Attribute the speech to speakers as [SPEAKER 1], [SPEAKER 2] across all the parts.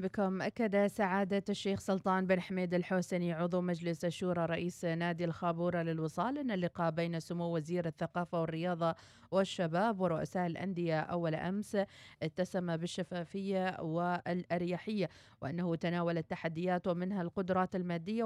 [SPEAKER 1] بكم. أكد سعادة الشيخ سلطان بن حميد الحوسني عضو مجلس الشورى رئيس نادي الخابورة للوصال. أن اللقاء بين سمو وزير الثقافة والرياضة والشباب ورؤساء الأندية أول أمس اتسم بالشفافية والأريحية وأنه تناول التحديات ومنها القدرات المادية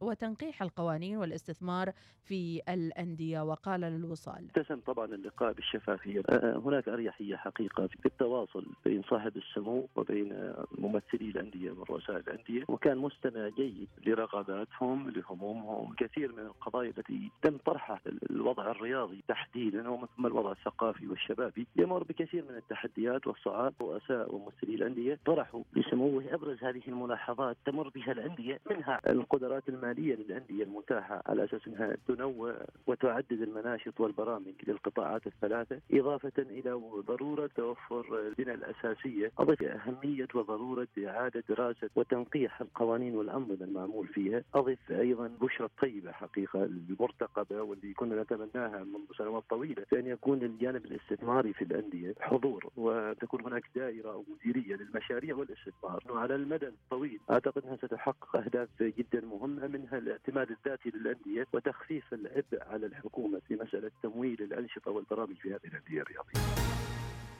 [SPEAKER 1] وتنقيح القوانين والاستثمار في الأندية. وقال للوصال
[SPEAKER 2] اتسم طبعا اللقاء بالشفافية. هناك أريحية حقيقة في التواصل بين صاحب السمو وبين ممثلي الأندية ورؤساء الأندية. وكان مستمع جيد لرغباتهم لهمومهم. كثير من القضايا التي تم طرحها الوضع الرياضي تحديدا وثم الوضع الثقافي والشبابي يمر بكثير من التحديات والصعاب. رؤساء وممثلي الأندية طرحوا لسموه أبرز هذه الملاحظات تمر بها الأندية منها القدرات المالية للأندية المتاحة على أساس أنها تنوع وتعدد المناشط والبرامج للقطاعات الثلاثة إضافة إلى ضرورة توفر البنى الأساسية أضف أهمية وضرورة إعادة دراسة وتنقيح القوانين والأنظمة المعمول فيها أضف أيضا بشرة طيبة حقيقة المرتقبة واللي كنا نتمناها منذ سنوات طويلة بأن يكون الجانب الاستثماري في الأندية حضور وتكون هناك دائرة أو مديرية للمشاريع والاستثمار. على المدى الطويل أعتقد أنها ستحقق أهداف جدا مهمة منها الاعتماد الذاتي للأندية وتخفيف العبء على الحكومة في مسألة تمويل الأنشطة والبرامج في هذه الأندية الرياضية.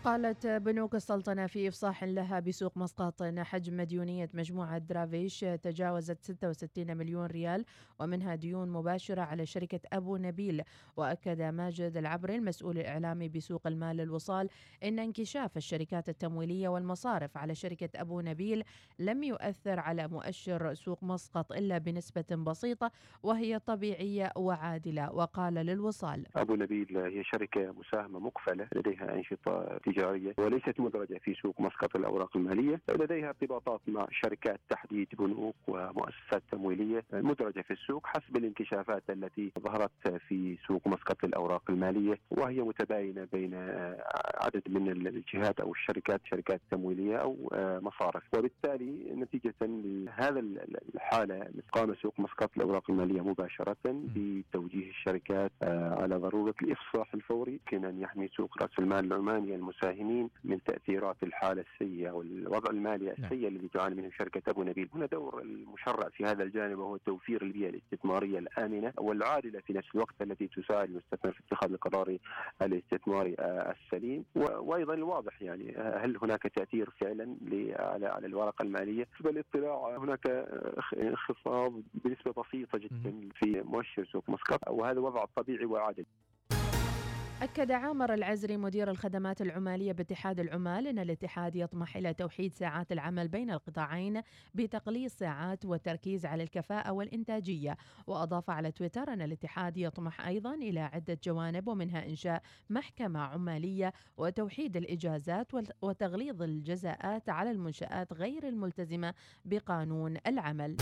[SPEAKER 1] قالت بنوك السلطنة في إفصاح لها بسوق مسقط أن حجم مديونية مجموعة درافيش تجاوزت 66 مليون ريال ومنها ديون مباشرة على شركة أبو نبيل. وأكد ماجد العبري المسؤول الإعلامي بسوق المال الوصال أن انكشاف الشركات التمويلية والمصارف على شركة أبو نبيل لم يؤثر على مؤشر سوق مسقط إلا بنسبة بسيطة وهي طبيعية وعادلة. وقال للوصال
[SPEAKER 3] أبو نبيل هي شركة مساهمة مقفلة لديها أنشطة تجارية وليست مدرجة في سوق مسقط الأوراق المالية. لديها ارتباطات مع شركات تحديد بنوك ومؤسسات تمويلية مدرجة في السوق حسب الانكشافات التي ظهرت في سوق مسقط الأوراق المالية وهي متباينة بين عدد من الجهات أو الشركات شركات تمويلية أو مصارف. وبالتالي نتيجة لهذا الحالة قام سوق مسقط الأوراق المالية مباشرة بتوجيه الشركات على ضرورة الإفصاح الفوري يمكن أن يحمي سوق رأس المال العماني المساهمين من تأثيرات الحالة السيئة والوضع المالي نعم. السيء الذي تعاني منه شركة أبو نبيل، هنا دور المشرع في هذا الجانب وهو توفير البيئة الاستثمارية الآمنة والعادلة في نفس الوقت التي تساعد المستثمر في اتخاذ القرار الاستثماري السليم وأيضا الواضح يعني هل هناك تأثير فعلا على على الورقة المالية؟ بالاطلاع هناك انخفاض بنسبة بسيطة جدا في مؤشر سوق مسقط وهذا وضع طبيعي وعادل.
[SPEAKER 1] أكد عامر العزري مدير الخدمات العمالية باتحاد العمال أن الاتحاد يطمح إلى توحيد ساعات العمل بين القطاعين بتقليص ساعات والتركيز على الكفاءة والإنتاجية وأضاف على تويتر أن الاتحاد يطمح أيضا إلى عدة جوانب ومنها إنشاء محكمة عمالية وتوحيد الإجازات وتغليظ الجزاءات على المنشآت غير الملتزمة بقانون العمل.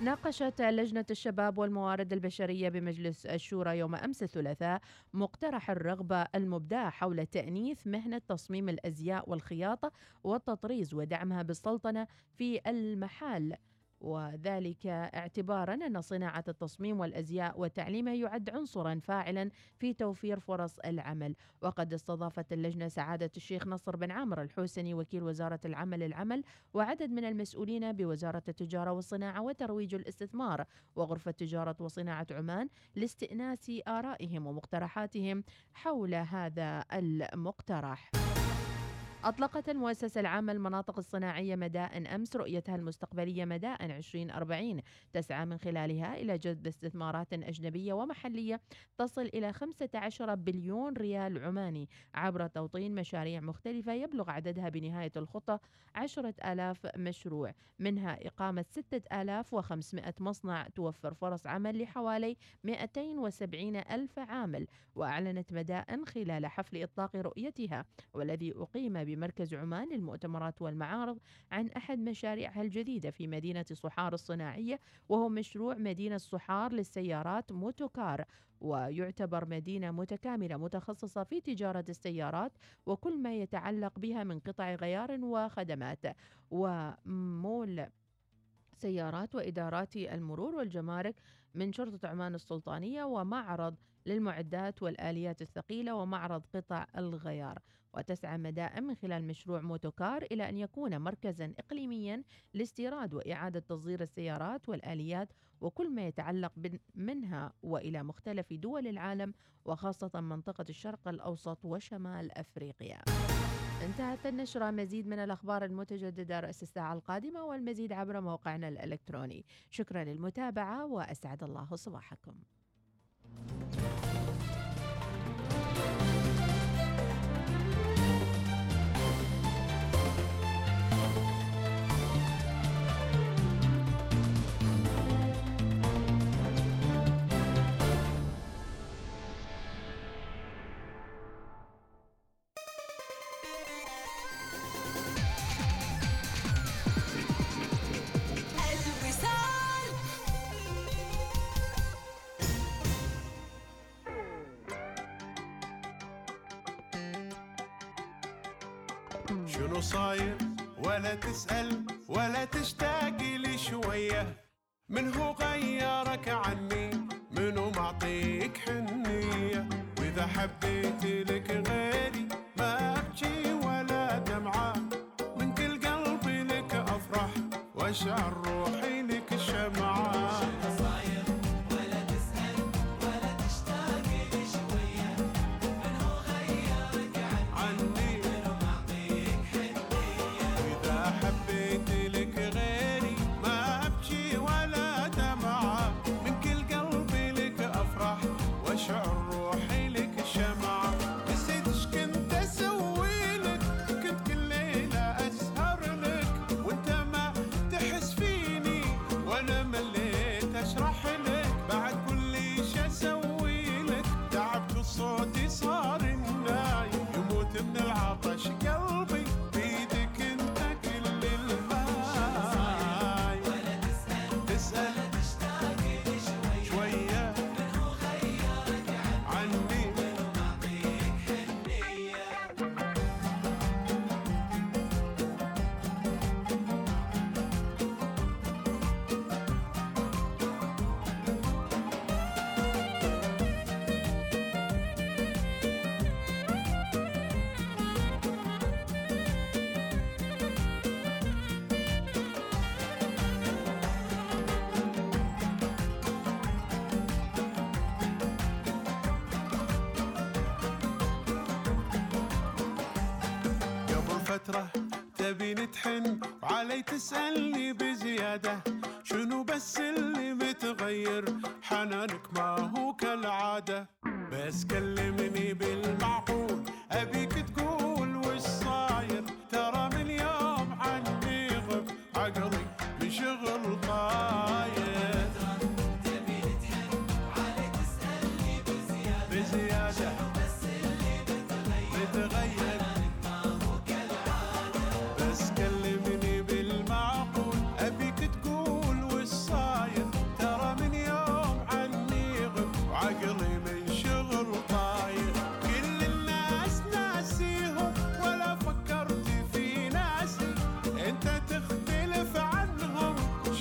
[SPEAKER 1] ناقشت لجنة الشباب والموارد البشرية بمجلس الشورى يوم أمس الثلاثاء مقترح الرغبة المبداة حول تأنيث مهنة تصميم الأزياء والخياطة والتطريز ودعمها بالسلطنة في المحال. وذلك اعتبارا أن صناعة التصميم والأزياء وتعليمها يعد عنصرا فاعلا في توفير فرص العمل. وقد استضافت اللجنة سعادة الشيخ نصر بن عامر الحوسني وكيل وزارة العمل العمل وعدد من المسؤولين بوزارة التجارة والصناعة وترويج الاستثمار وغرفة تجارة وصناعة عمان لاستئناس آرائهم ومقترحاتهم حول هذا المقترح. أطلقت المؤسسة العامة للمناطق الصناعية مدائن أمس رؤيتها المستقبلية مدائن 2040 تسعى من خلالها إلى جذب استثمارات أجنبية ومحلية تصل إلى 15 بليون ريال عماني. عبر توطين مشاريع مختلفة يبلغ عددها بنهاية الخطة 10 ألاف مشروع. منها إقامة 6500 مصنع توفر فرص عمل لحوالي 270 ألف عامل وأعلنت مدائن خلال حفل إطلاق رؤيتها والذي أقيم بمركز عمان للمؤتمرات والمعارض عن أحد مشاريعها الجديدة في مدينة صحار الصناعية وهو مشروع مدينة صحار للسيارات موتوكار ويعتبر مدينة متكاملة متخصصة في تجارة السيارات وكل ما يتعلق بها من قطع غيار وخدمات. ومول سيارات وإدارات المرور والجمارك من شرطة عمان السلطانية ومعرض للمعدات والآليات الثقيلة ومعرض قطع الغيار. وتسعى مدائن من خلال مشروع موتوكار إلى أن يكون مركزا إقليميا لاستيراد وإعادة تصدير السيارات والآليات وكل ما يتعلق منها وإلى مختلف دول العالم وخاصة منطقة الشرق الأوسط وشمال أفريقيا. انتهت النشرة. مزيد من الأخبار المتجددة رأس الساعة القادمة والمزيد عبر موقعنا الإلكتروني. شكرا للمتابعة وأسعد الله صباحكم.
[SPEAKER 4] شنو صاير ولا تسأل ولا تشتاقي لي شوية. من هو غيرك عني؟ منو معطيك حنية؟ وإذا حبيت لك غيري فترة تبي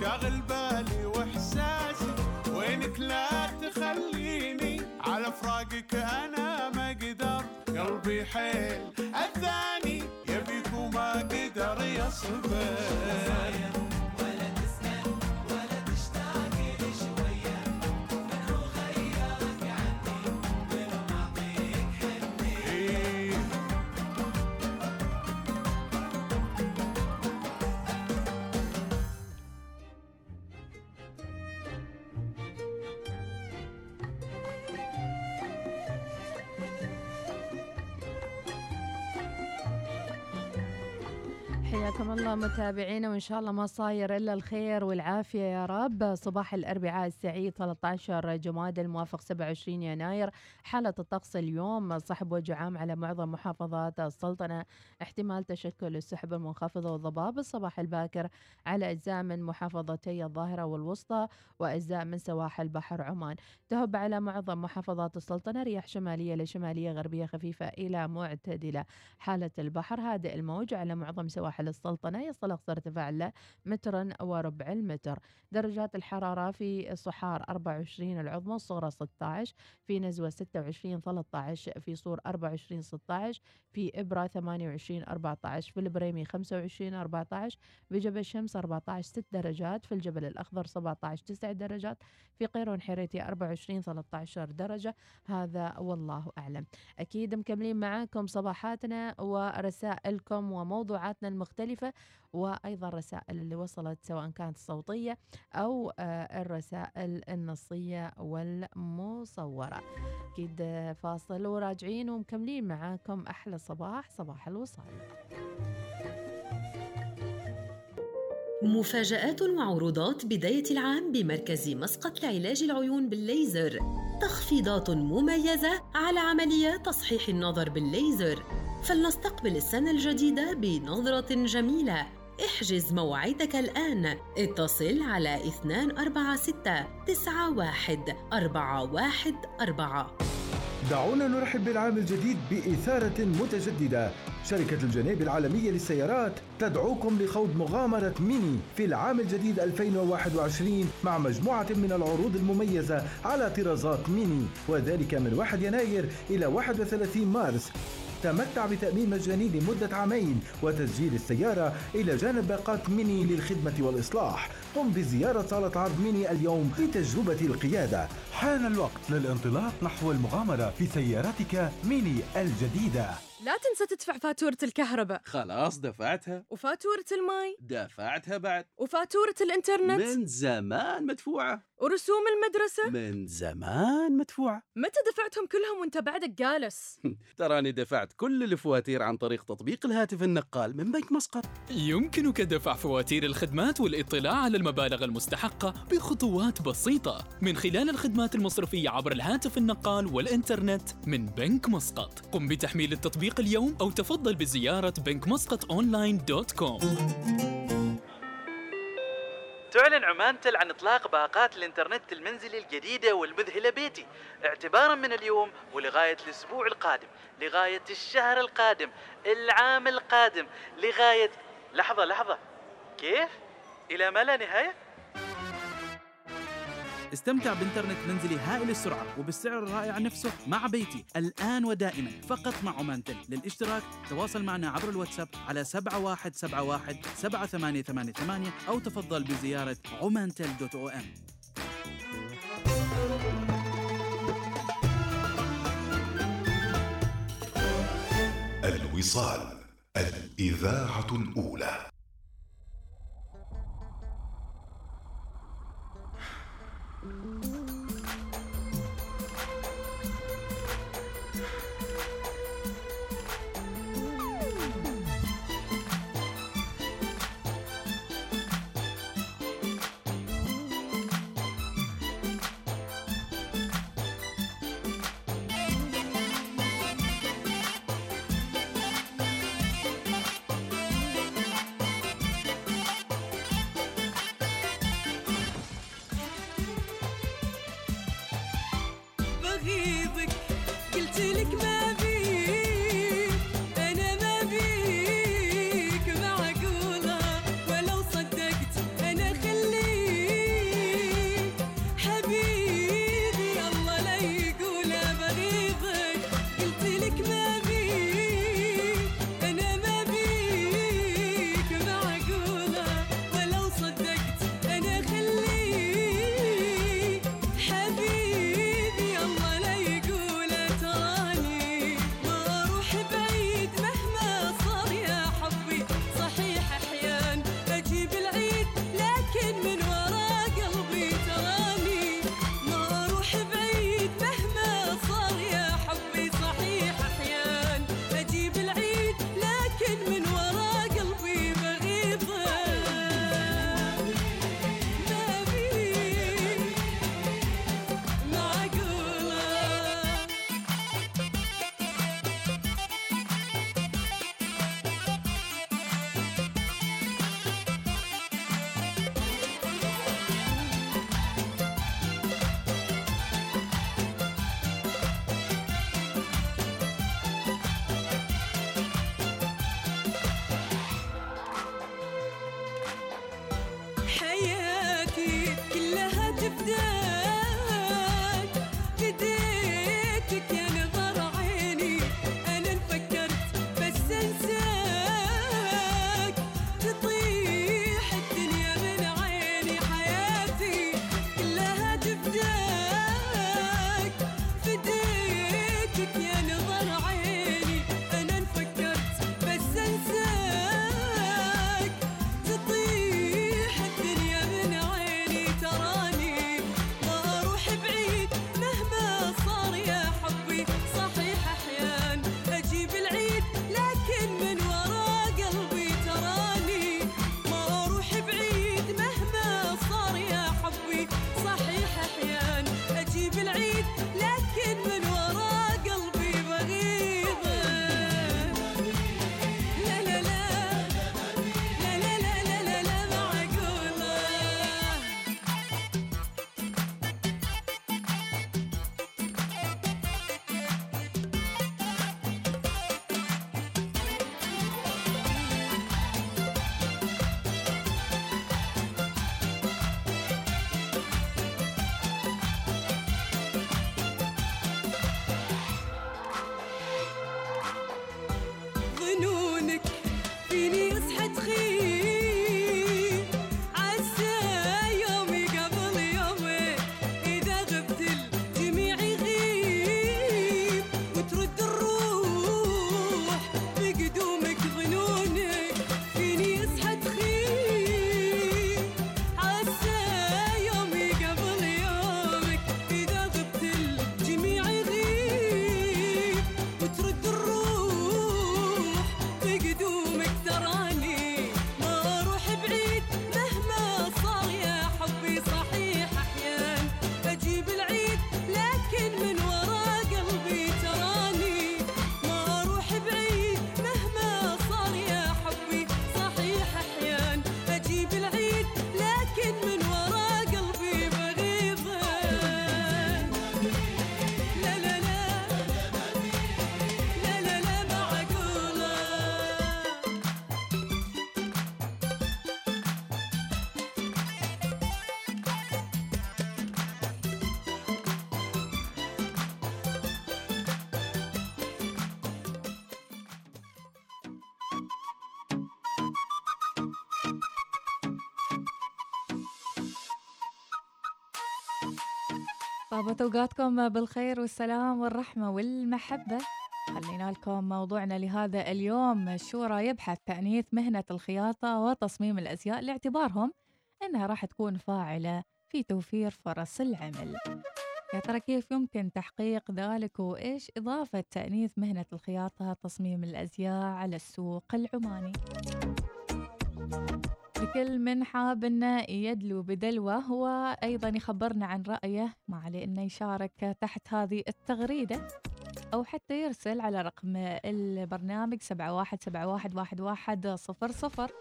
[SPEAKER 4] شاغل بالي
[SPEAKER 1] حياكم الله متابعينا وإن شاء الله ما صاير إلا الخير والعافية يا رب. صباح الأربعاء السعيد 13 جماد الموافق 27 يناير. حالة الطقس اليوم صحب وجه عام على معظم محافظات السلطنة. احتمال تشكل السحب المنخفضة والضباب. الصباح الباكر على أجزاء من محافظتي الظاهرة والوسطى وأجزاء من سواحل بحر عمان. تهب على معظم محافظات السلطنة رياح شمالية لشمالية غربية خفيفة إلى معتدلة. حالة البحر هادئ الموج على معظم سواحل سواحل السلطنة يصل أقصى ارتفاع له مترا وربع المتر. درجات الحرارة في صحار 24 العظمى الصغرى 16 في نزوة 26 13 في صور 24 16 في إبرة 28 14 في البريمي 25 14 في جبل شمس 14 6 درجات في الجبل الأخضر 17 9 درجات في قيرون حريتي 24 13 درجة. هذا والله أعلم. أكيد مكملين معاكم صباحاتنا ورسائلكم وموضوعاتنا المختلفة. وأيضا الرسائل اللي وصلت سواء كانت صوتية أو آه، الرسائل النصية والمصورة. أكيد آه، فاصل وراجعين ومكملين معاكم. أحلى صباح صباح الوصال.
[SPEAKER 5] مفاجآت وعروضات بداية العام بمركز مسقط لعلاج العيون بالليزر. تخفيضات مميزة على عمليات تصحيح النظر بالليزر. فلنستقبل السنة الجديدة بنظرة جميلة. احجز موعدك الآن. اتصل على 246 91 414
[SPEAKER 6] دعونا نرحب بالعام الجديد بإثارة متجددة. شركة الجنيب العالمية للسيارات تدعوكم لخوض مغامرة ميني في العام الجديد 2021 مع مجموعة من العروض المميزة على طرازات ميني وذلك من 1 يناير إلى 31 مارس. تمتع بتأمين مجاني لمدة عامين وتسجيل السيارة إلى جانب باقات ميني للخدمة والإصلاح. قم بزيارة صالة عرض ميني اليوم لتجربة القيادة. حان الوقت للانطلاق نحو المغامرة في سيارتك ميني الجديدة.
[SPEAKER 7] لا تنسى تدفع فاتورة الكهرباء.
[SPEAKER 8] خلاص دفعتها.
[SPEAKER 7] وفاتورة الماي
[SPEAKER 8] دفعتها بعد.
[SPEAKER 7] وفاتورة الإنترنت.
[SPEAKER 8] من زمان مدفوعة.
[SPEAKER 7] ورسوم المدرسة؟
[SPEAKER 8] من زمان مدفوعة
[SPEAKER 7] متى دفعتهم كلهم وانت بعدك جالس؟
[SPEAKER 8] تراني دفعت كل الفواتير عن طريق تطبيق الهاتف النقال من بنك مسقط.
[SPEAKER 9] يمكنك دفع فواتير الخدمات والاطلاع على المبالغ المستحقة بخطوات بسيطة من خلال الخدمات المصرفية عبر الهاتف النقال والإنترنت من بنك مسقط. قم بتحميل التطبيق اليوم أو تفضل بزيارة بنك مسقط online dot com.
[SPEAKER 10] تعلن عمان تل عن إطلاق باقات الإنترنت المنزلي الجديدة والمذهلة بيتي. اعتبارا من اليوم ولغاية الأسبوع القادم. لغاية الشهر القادم. العام القادم. لغاية لحظة لحظة. كيف؟ إلى ما لا نهاية؟
[SPEAKER 11] استمتع بانترنت منزلي هائل السرعة وبالسعر الرائع نفسه مع بيتي. الآن ودائما فقط مع عمانتل للاشتراك تواصل معنا عبر الواتساب على 7171 7888 أو تفضل بزيارة عمانتل دوت أو إم.
[SPEAKER 12] الوصال الإذاعة الأولى.
[SPEAKER 13] طابت أوقاتكم بالخير والسلام والرحمة والمحبة. خلينا لكم موضوعنا لهذا اليوم. الشورى يبحث تأنيث مهنة الخياطة وتصميم الأزياء لاعتبارهم أنها راح تكون فاعلة في توفير فرص العمل. يا ترى كيف يمكن تحقيق ذلك؟ وإيش إضافة تأنيث مهنة الخياطة تصميم الأزياء على السوق العماني؟ لكل من حاب انه يدلو بدلوة. هو أيضا يخبرنا عن رأيه ما عليه إنه يشارك تحت هذه التغريدة أو حتى يرسل على رقم البرنامج سبعة واحد سبعة واحد واحد واحد صفر صفر.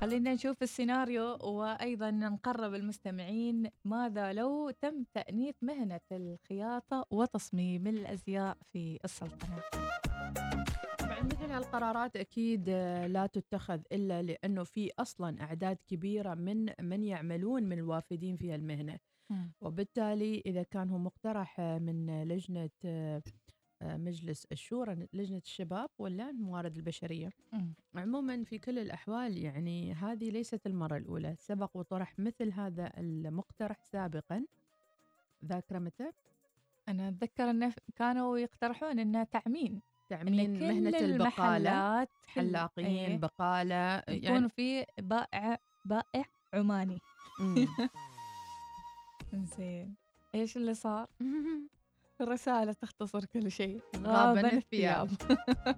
[SPEAKER 13] خلينا نشوف السيناريو وأيضا نقرب المستمعين ماذا لو تم تأنيث مهنة الخياطة وتصميم الأزياء في السلطنة.
[SPEAKER 1] مثل هالقرارات أكيد آه، لا تتخذ إلا لأنه في أصلا أعداد كبيرة من من يعملون من الوافدين في المهنه. وبالتالي إذا كان هو مقترح آه، من لجنة آه، مجلس الشورى لجنة الشباب ولا الموارد
[SPEAKER 13] البشرية.
[SPEAKER 1] عموما في كل الأحوال يعني هذه ليست المرة الأولى. سبق وطرح مثل هذا المقترح سابقا. ذاكرة متى؟
[SPEAKER 13] أنا أتذكر إنه كانوا يقترحون إنه تعميم.
[SPEAKER 1] تعمين
[SPEAKER 13] المحلات كل-
[SPEAKER 1] حلاقين
[SPEAKER 13] إيه.
[SPEAKER 1] بقالة
[SPEAKER 13] يكون في بائع بائع عماني. زين إيش اللي صار؟ الرسالة تختصر كل شيء
[SPEAKER 1] غابن الثياب.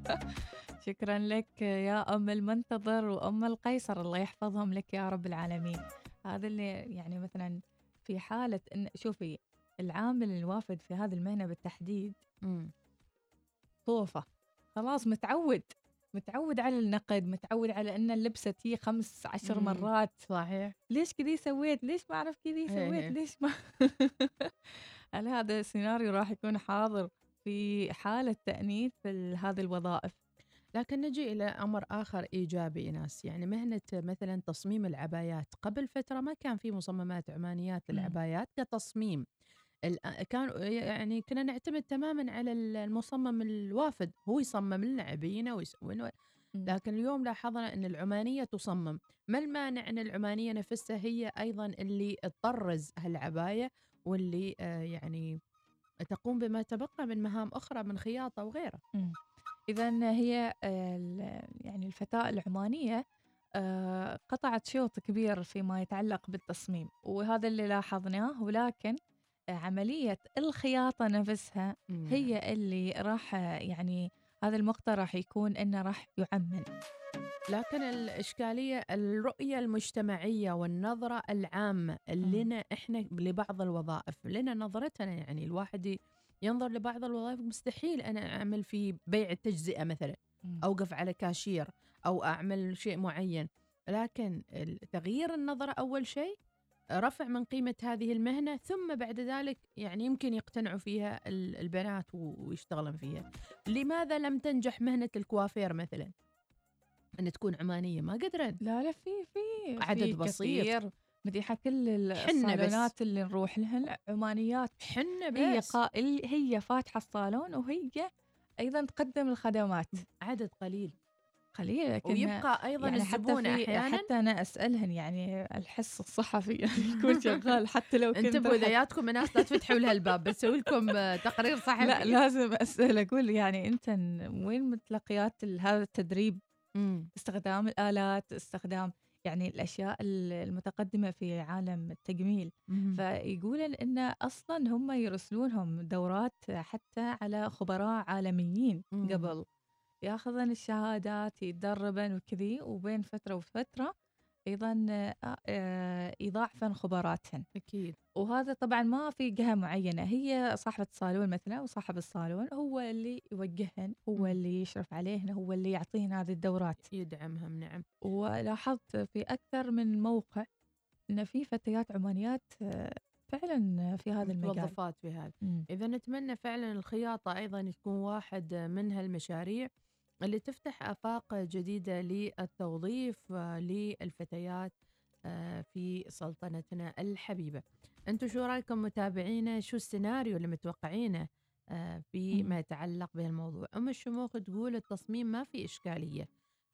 [SPEAKER 13] شكرا لك يا أم المنتظر وأم القيصر الله يحفظهم لك يا رب العالمين هذا اللي يعني مثلا في حالة إن شوفي العامل الوافد في هذه المهنة بالتحديد
[SPEAKER 1] مم.
[SPEAKER 13] طوفة خلاص متعود متعود على النقد متعود على إن لبست هي خمس عشر. مرات.
[SPEAKER 1] صحيح.
[SPEAKER 13] ليش كذي سويت؟ ليش ما أعرف كذي
[SPEAKER 1] إيه.
[SPEAKER 13] سويت. ليش ما هل هذا السيناريو راح يكون حاضر في حالة تأنيث ال- هذه الوظائف؟
[SPEAKER 1] لكن نجي إلى أمر آخر إيجابي إيناس يعني مهنة مثلا تصميم العبايات. قبل فترة ما كان في مصممات عمانيات. للعبايات كتصميم. كان يعني كنا نعتمد تماما على ال- المصمم الوافد هو يصمم لنا عبينا ويسوي لنا
[SPEAKER 13] مم.
[SPEAKER 1] لكن اليوم لاحظنا أن العمانية تصمم. ما المانع أن العمانية نفسها هي أيضا اللي تطرز هالعباية واللي آه، يعني تقوم بما تبقى من مهام أخرى من خياطة وغيره
[SPEAKER 13] إذا هي آه، ال- يعني الفتاة العمانية آه، قطعت شوط كبير فيما يتعلق بالتصميم وهذا اللي لاحظناه ولكن آه، عملية الخياطة نفسها هي اللي راح يعني هذا المقترح يكون إنه راح يعمم
[SPEAKER 1] لكن الإشكالية الرؤية المجتمعية والنظرة العامة لنا إحنا لبعض الوظائف لنا نظرتنا يعني الواحد ينظر لبعض الوظائف مستحيل أنا أعمل في بيع التجزئة مثلا. أوقف على كاشير أو أعمل شيء معين. لكن تغيير النظرة أول شيء رفع من قيمة هذه المهنة ثم بعد ذلك يعني يمكن يقتنعوا فيها ال- البنات ويشتغلن فيها. لماذا لم تنجح مهنة الكوافير مثلا؟ أن تكون عمانية ما قدرن.
[SPEAKER 13] لا لا في في
[SPEAKER 1] عدد
[SPEAKER 13] في
[SPEAKER 1] بسيط.
[SPEAKER 13] كثير. مديحة كل. الصالونات اللي نروح لها عمانيات.
[SPEAKER 1] حنة
[SPEAKER 13] هي
[SPEAKER 1] بس.
[SPEAKER 13] قا... ال- هي فاتحة الصالون وهي أيضا تقدم الخدمات.
[SPEAKER 1] عدد قليل.
[SPEAKER 13] قليل لكن
[SPEAKER 1] ويبقى أيضا
[SPEAKER 13] يعني
[SPEAKER 1] الزبون
[SPEAKER 13] حتى في
[SPEAKER 1] أحيانا
[SPEAKER 13] حتى أنا أسألهن يعني الحس الصحفي يكون شغال حتى لو كنت
[SPEAKER 1] انتبهوا إذا جاتكم ناس لا تفتحوا لها الباب بسوي لكم تقرير صحفي
[SPEAKER 13] لا لازم أسأل أقول يعني أنت ن- وين متلقيات هذا التدريب
[SPEAKER 1] مم.
[SPEAKER 13] استخدام الآلات استخدام يعني الأشياء ال- المتقدمة في عالم التجميل
[SPEAKER 1] مم.
[SPEAKER 13] فيقولن إن أصلا هم يرسلونهم دورات حتى على خبراء عالميين
[SPEAKER 1] مم.
[SPEAKER 13] قبل ياخذن الشهادات يتدربن وكذي وبين فترة وفترة أيضا آه، آه، يضاعفن خبراتهن.
[SPEAKER 1] أكيد.
[SPEAKER 13] وهذا طبعا ما في جهة معينة هي صاحبة الصالون مثلا وصاحب الصالون هو اللي يوجههن هو. اللي يشرف عليهن هو اللي يعطيهن هذه الدورات.
[SPEAKER 1] يدعمهم نعم.
[SPEAKER 13] ولاحظت في أكثر من موقع أن في فتيات عمانيات آه، فعلا في هذا المجال.
[SPEAKER 1] متوظفات في هذا. إذا نتمنى فعلا الخياطة أيضا تكون واحد من هالمشاريع. اللي تفتح آفاق جديدة للتوظيف آه، للفتيات آه، في سلطنتنا الحبيبة. أنتم شو رأيكم متابعينا؟ شو السيناريو اللي متوقعينه؟ آه، فيما يتعلق بهالموضوع. أم الشموخ تقول التصميم ما في إشكالية.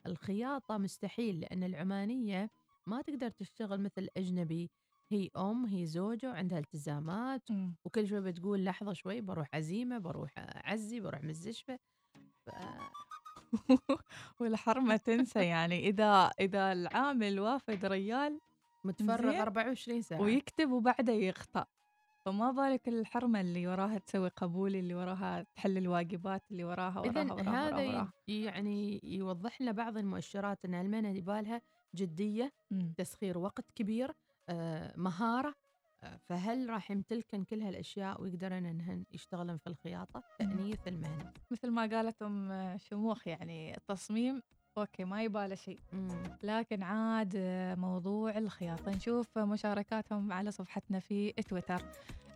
[SPEAKER 1] الخياطة مستحيل لأن العمانية ما تقدر تشتغل مثل الاجنبي هي أم هي زوجة وعندها التزامات
[SPEAKER 13] مم.
[SPEAKER 1] وكل شوي بتقول لحظة شوي بروح عزيمه بروح أعزي بروح مستشفى ف...
[SPEAKER 13] والحرمة تنسى يعني إذا إذا العامل وافد ريال
[SPEAKER 1] متفرغ
[SPEAKER 13] زين،
[SPEAKER 1] 24 ساعة
[SPEAKER 13] ويكتب وبعده يخطأ فما بالك الحرمة اللي وراها تسوي قبول اللي وراها تحل الواجبات اللي وراها وراها
[SPEAKER 1] اذا
[SPEAKER 13] وراها,
[SPEAKER 1] هذا
[SPEAKER 13] وراها.
[SPEAKER 1] يعني يوضح لنا بعض المؤشرات إن المهنه يبالها جدية
[SPEAKER 13] مم.
[SPEAKER 1] تسخير وقت كبير آه، مهارة آه، فهل راح يمتلكن كل هالأشياء ويقدرن انهن يشتغلن في الخياطة؟ تانيث المهنه
[SPEAKER 13] مثل ما قالت أم شموخ يعني التصميم أوكي ما يباله شيء. لكن عاد موضوع الخياطة. نشوف مشاركاتهم على صفحتنا في تويتر.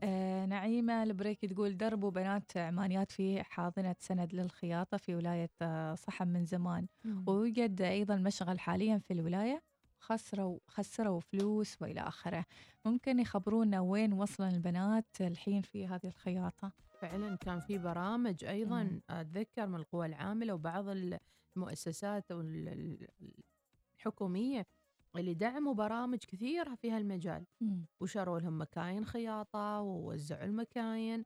[SPEAKER 13] آه نعيمة البريكي تقول دربوا بنات عمانيات في حاضنة سند للخياطة في ولاية آه، صحم من زمان. ويوجد أيضا مشغل حاليا في الولاية. خسروا خسروا فلوس وإلى آخره. ممكن يخبرونا وين وصلن البنات الحين في هذه الخياطة؟
[SPEAKER 1] فعلا كان في برامج أيضا
[SPEAKER 13] مم.
[SPEAKER 1] أتذكر من القوى العاملة وبعض المؤسسات الحكومية اللي دعموا برامج كثيرة في هالمجال.
[SPEAKER 13] مم.
[SPEAKER 1] وشروا لهم مكاين خياطة ووزعوا المكاين.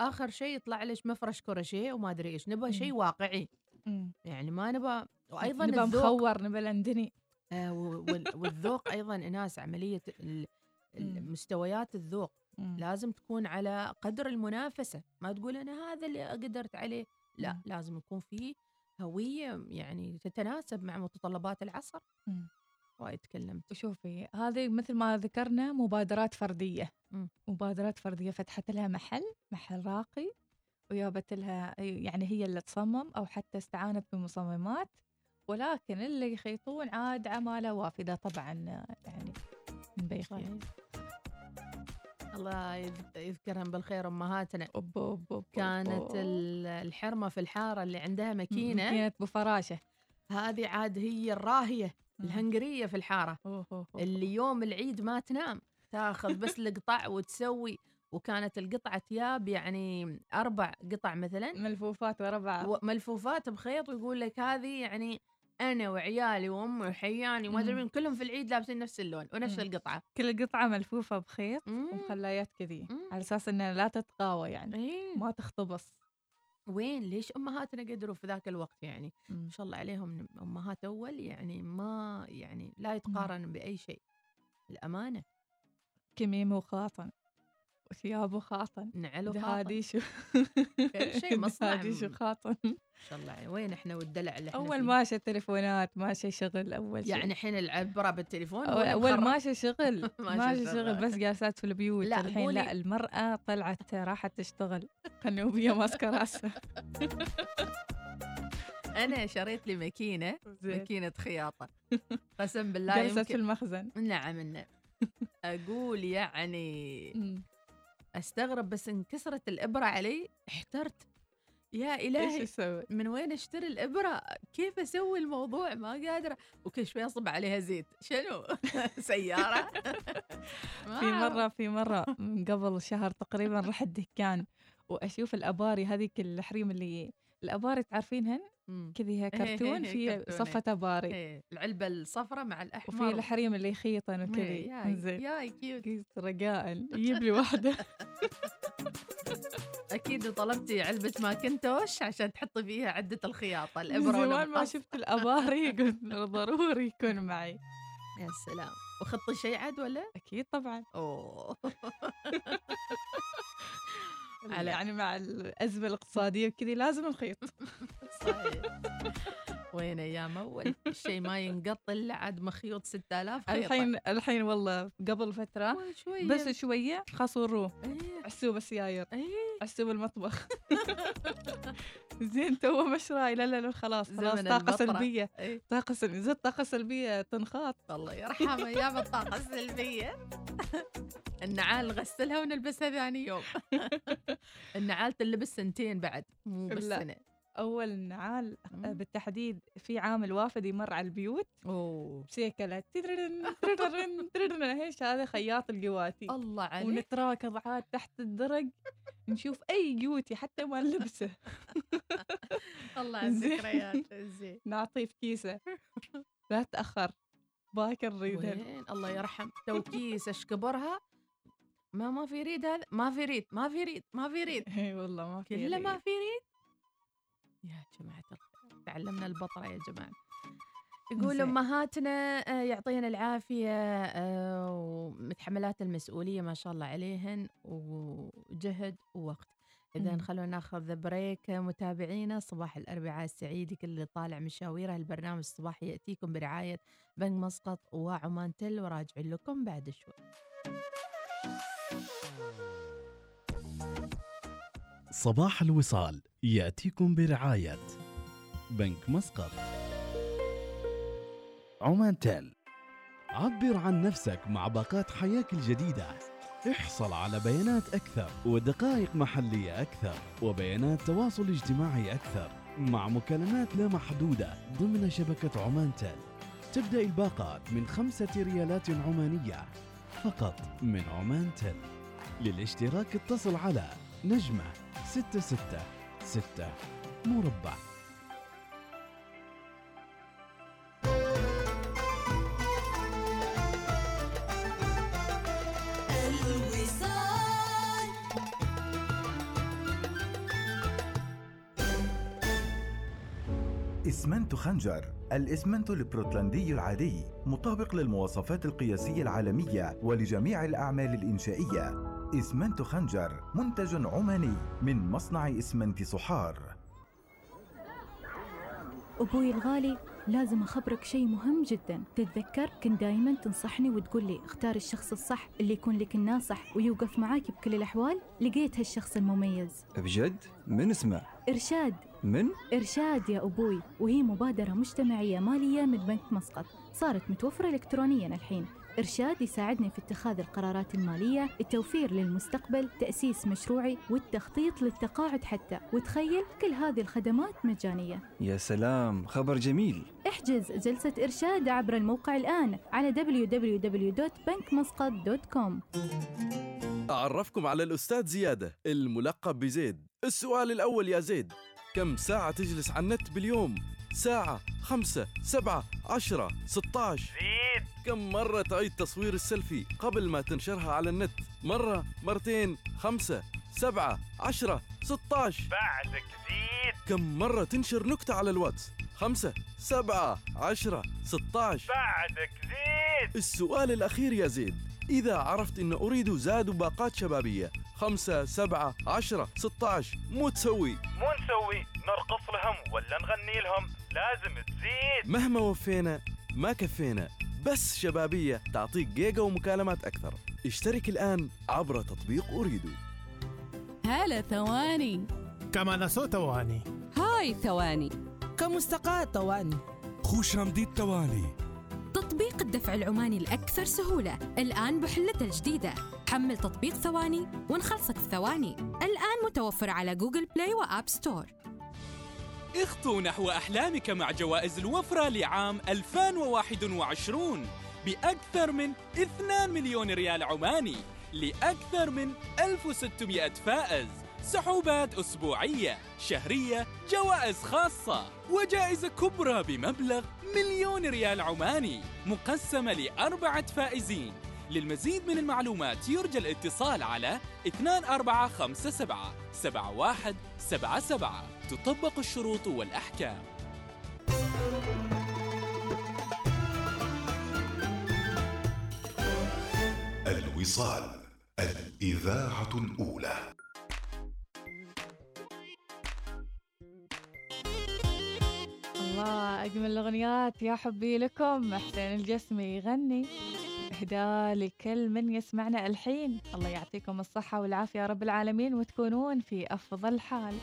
[SPEAKER 1] آخر شيء يطلع لك مفرش كروشيه وما أدري إيش. نبغى شيء. واقعي.
[SPEAKER 13] مم.
[SPEAKER 1] يعني ما نبغى.
[SPEAKER 13] وأيضا
[SPEAKER 1] الذوق.
[SPEAKER 13] مخور نبى لندني
[SPEAKER 1] آه والذوق أيضا إناس
[SPEAKER 13] عملية.
[SPEAKER 1] مستويات الذوق
[SPEAKER 13] مم.
[SPEAKER 1] لازم تكون على قدر المنافسة ما تقول أنا هذا اللي قدرت عليه لا
[SPEAKER 13] مم.
[SPEAKER 1] لازم يكون في هوية يعني تتناسب مع متطلبات العصر
[SPEAKER 13] مم.
[SPEAKER 1] وايد تكلمت
[SPEAKER 13] وشوفي هذه مثل ما ذكرنا مبادرات فردية
[SPEAKER 1] مم.
[SPEAKER 13] مبادرات فردية فتحت لها محل محل راقي وجابت لها يعني هي اللي تصمم أو حتى استعانت بمصممات ولكن اللي يخيطون عاد عمالة وافدة طبعا يعني من بيخيط
[SPEAKER 1] صحيح. الله يذ- يذكرهم بالخير أمهاتنا.
[SPEAKER 13] أوب أوب أوب
[SPEAKER 1] كانت الحرمة في الحارة اللي عندها ماكينة.
[SPEAKER 13] كانت بفراشة
[SPEAKER 1] هذه عاد هي
[SPEAKER 13] الراهية.
[SPEAKER 1] الهنغريه في
[SPEAKER 13] الحارة.
[SPEAKER 1] اللي يوم العيد ما تنام تاخذ بس القطع وتسوي. وكانت القطعة ثياب يعني أربع قطع مثلا.
[SPEAKER 13] ملفوفات ورا بعض
[SPEAKER 1] ملفوفات بخيط ويقول لك هذه يعني أنا وعيالي وأمي وحياني وما أدري
[SPEAKER 13] مم.
[SPEAKER 1] مين كلهم في العيد لابسين نفس اللون ونفس
[SPEAKER 13] مم.
[SPEAKER 1] القطعة
[SPEAKER 13] كل قطعة ملفوفة بخيط
[SPEAKER 1] مم.
[SPEAKER 13] ومخليات كذي
[SPEAKER 1] مم.
[SPEAKER 13] على أساس إنها لا تتقاوى يعني
[SPEAKER 1] إيه.
[SPEAKER 13] ما تختبص
[SPEAKER 1] وين ليش أمهاتنا قدروا في ذاك الوقت يعني
[SPEAKER 13] مم.
[SPEAKER 1] ما شاء الله عليهم أمهات أول يعني ما يعني لا يتقارن بأي شيء الأمانة
[SPEAKER 13] كميم وخاطن وثياب وخاطن.
[SPEAKER 1] نعل وخاطر
[SPEAKER 13] دهاديش
[SPEAKER 1] كل شيء مصنع
[SPEAKER 13] دهاديش
[SPEAKER 1] م-
[SPEAKER 13] وخاطن
[SPEAKER 1] ما شاء الله يعني وين إحنا والدلع اللي إحنا
[SPEAKER 13] أول
[SPEAKER 1] فيه؟
[SPEAKER 13] ماشي تليفونات ماشي شغل أول شيء
[SPEAKER 1] يعني الحين العبره بالتليفون ولا
[SPEAKER 13] أول؟ ماشي شغل.
[SPEAKER 1] ماشي شغل.
[SPEAKER 13] بس جالسات في البيوت
[SPEAKER 1] لا،
[SPEAKER 13] الحين. لا المرأة طلعت راحت تشتغل. قنوبية ماسكة راسها.
[SPEAKER 1] أنا شريت لي
[SPEAKER 13] ماكينة.
[SPEAKER 1] ماكينة خياطة. قسم بالله
[SPEAKER 13] جلست في المخزن.
[SPEAKER 1] نعم نعم أقول يعني. أستغرب بس انكسرت الإبرة علي احترت. يا
[SPEAKER 13] إيش
[SPEAKER 1] الهي
[SPEAKER 13] أسوي؟
[SPEAKER 1] من وين أشتري الإبرة؟ كيف أسوي الموضوع؟ ما قادرة. وكل شوي أصب عليها زيت. شنو؟ سيارة.
[SPEAKER 13] في. مرة في مرة من قبل شهر تقريبا رحت دكان وأشوف الأباري هذيك الحريم اللي الاباري تعرفين
[SPEAKER 1] مم.
[SPEAKER 13] كذي هي كرتون في صفة
[SPEAKER 1] أباري. العلبة الصفراء مع الأحمر.
[SPEAKER 13] وفي الحريم اللي يخيطن وكذي. زين
[SPEAKER 1] ياي
[SPEAKER 13] cute رجاء. يجيب لي واحدة.
[SPEAKER 1] أكيد طلبتي علبة ماكنتوش عشان تحطي فيها عدة الخياطة
[SPEAKER 13] من
[SPEAKER 1] الأبرة
[SPEAKER 13] زمان ما شفت الأباري. قلت ضروري يكون معي.
[SPEAKER 1] يا سلام. وخطي شيء عاد ولا؟
[SPEAKER 13] أكيد طبعا. أوه. يعني مع الأزمة الاقتصادية وكذي لازم نخيط.
[SPEAKER 1] صحيح. وين أيام اول الشيء ما ينقط الا عاد مخيوط 6000 خيطة.
[SPEAKER 13] الحين الحين والله قبل فترة
[SPEAKER 1] شوية.
[SPEAKER 13] بس شوية خاصوروه
[SPEAKER 1] إيه.
[SPEAKER 13] عسوب السياير
[SPEAKER 1] إيه.
[SPEAKER 13] عسوب المطبخ. زين تو مشراي. لا لا لا خلاص خلاص
[SPEAKER 1] طاقة.
[SPEAKER 13] سلبية.
[SPEAKER 1] إيه.
[SPEAKER 13] طاقة سلبيه زين طاقة سلبية تنخاط.
[SPEAKER 1] الله يرحمه أيام الطاقه السلبيه النعال نغسلها ونلبسها ثاني يوم. النعال تلبس سنتين بعد مو بس. سنه
[SPEAKER 13] أول نعال
[SPEAKER 1] مم.
[SPEAKER 13] بالتحديد في عامل وافد يمر على البيوت. أوه. تدرن إيش هذا خياط القواتي
[SPEAKER 1] الله عليك.
[SPEAKER 13] ونتراكض عاد تحت الدرج نشوف أي قوتي حتى ما نلبسه.
[SPEAKER 1] الله على. الذكريات. زين.
[SPEAKER 13] نعطيه في كيسة. لا تأخر. باكر
[SPEAKER 1] وين؟ الله يرحم. توكيس إيش كبرها؟ ما ما في ريد هذا؟ ما في ريد ما في ريد ما في ريد.
[SPEAKER 13] إي والله ما في
[SPEAKER 1] كله ما. في ريد؟ يا جماعة الخير تعلمنا البطرة يا جماعة. يقول
[SPEAKER 13] زين.
[SPEAKER 1] أمهاتنا آه، يعطيهن العافية آه، ومتحملات المسؤولية ما شاء الله عليهن وجهد ووقت. إذا
[SPEAKER 13] مم.
[SPEAKER 1] خلونا ناخذ بريك متابعينا. صباح الأربعاء السعيد كل اللي طالع مشاويره البرنامج الصباحي يأتيكم برعاية بنك مسقط وعمان تل وراجعين لكم بعد شوي.
[SPEAKER 14] صباح الوصال يأتيكم برعاية بنك مسقط. عمان تل عبر عن نفسك مع باقات حياك الجديدة. احصل على بيانات أكثر ودقائق محلية أكثر وبيانات تواصل اجتماعي أكثر مع مكالمات لا محدودة ضمن شبكة عمان تل تبدأ الباقات من خمسة ريالات عمانية فقط من عمان تل للاشتراك اتصل على نجمة ستة ستة ستة مربع.
[SPEAKER 15] الوصال.
[SPEAKER 6] إسمنت خنجر الإسمنت البورتلندي العادي مطابق للمواصفات القياسية العالمية ولجميع الأعمال الإنشائية. إسمنت خنجر منتج عماني من مصنع إسمنت صحار.
[SPEAKER 16] أبوي الغالي لازم أخبرك شيء مهم جدا. تتذكر؟ كنت دايما تنصحني وتقول لي اختار الشخص الصح اللي يكون لك الناصح ويوقف معاك بكل الأحوال؟ لقيت هالشخص المميز.
[SPEAKER 17] بجد؟ من اسمه؟
[SPEAKER 16] إرشاد.
[SPEAKER 17] من؟
[SPEAKER 16] إرشاد يا أبوي. وهي مبادرة مجتمعية مالية من بنك مسقط. صارت متوفرة إلكترونيا الحين. إرشاد يساعدني في اتخاذ القرارات المالية التوفير للمستقبل تأسيس مشروعي والتخطيط للتقاعد حتى. وتخيل كل هذه الخدمات مجانية.
[SPEAKER 17] يا سلام خبر جميل.
[SPEAKER 16] احجز جلسة إرشاد عبر الموقع الآن على www.bankmuscat.com
[SPEAKER 8] أعرفكم على الأستاذ زيادة الملقب بزيد. السؤال الأول يا زيد كم ساعة تجلس على النت باليوم؟ ساعة خمسة سبعة عشرة ستة عشر زيد. كم مرة تعيد تصوير السيلفي قبل ما تنشرها على النت؟ مرة مرتين خمسة سبعة عشرة ستة عشر
[SPEAKER 18] بعدك زيد.
[SPEAKER 8] كم مرة تنشر نكتة على الواتس؟ خمسة سبعة عشرة ستة عشر
[SPEAKER 18] بعدك زيد.
[SPEAKER 8] السؤال الأخير يا زيد. إذا عرفت إن أريد زاد باقات شبابية خمسة سبعة عشرة ستة عشر مو تسوي.
[SPEAKER 18] مو نسوي نرقص لهم ولا نغني لهم. لازم تزيد.
[SPEAKER 8] مهما وفينا ما كفينا. بس شبابية تعطيك جيجا ومكالمات أكثر. اشترك الآن عبر تطبيق أريدو
[SPEAKER 19] هلا ثواني.
[SPEAKER 18] كما نسو تواني.
[SPEAKER 19] هاي ثواني.
[SPEAKER 20] كمستقاة طواني
[SPEAKER 21] خوش آمدید ثواني.
[SPEAKER 22] تطبيق الدفع العماني الأكثر سهولة. الآن بحلته الجديدة. حمل تطبيق ثواني ونخلصك في ثواني الآن متوفر على جوجل بلاي وآب ستور.
[SPEAKER 9] اخطو نحو أحلامك مع جوائز الوفرة لعام 2021 بأكثر من 2 مليون ريال عماني لأكثر من 1600 فائز. سحوبات أسبوعية شهرية جوائز خاصة وجائزة كبرى بمبلغ مليون ريال عماني مقسمة لأربعة فائزين. للمزيد من المعلومات يرجى الاتصال على 2457 7177 تطبق الشروط والأحكام.
[SPEAKER 12] الوصال الإذاعة الأولى.
[SPEAKER 13] الله أجمل الأغنيات يا حبي لكم. حسين الجسمي يغني. إهداء لكل من يسمعنا الحين. الله يعطيكم الصحة والعافية يا رب العالمين وتكونون في أفضل حال.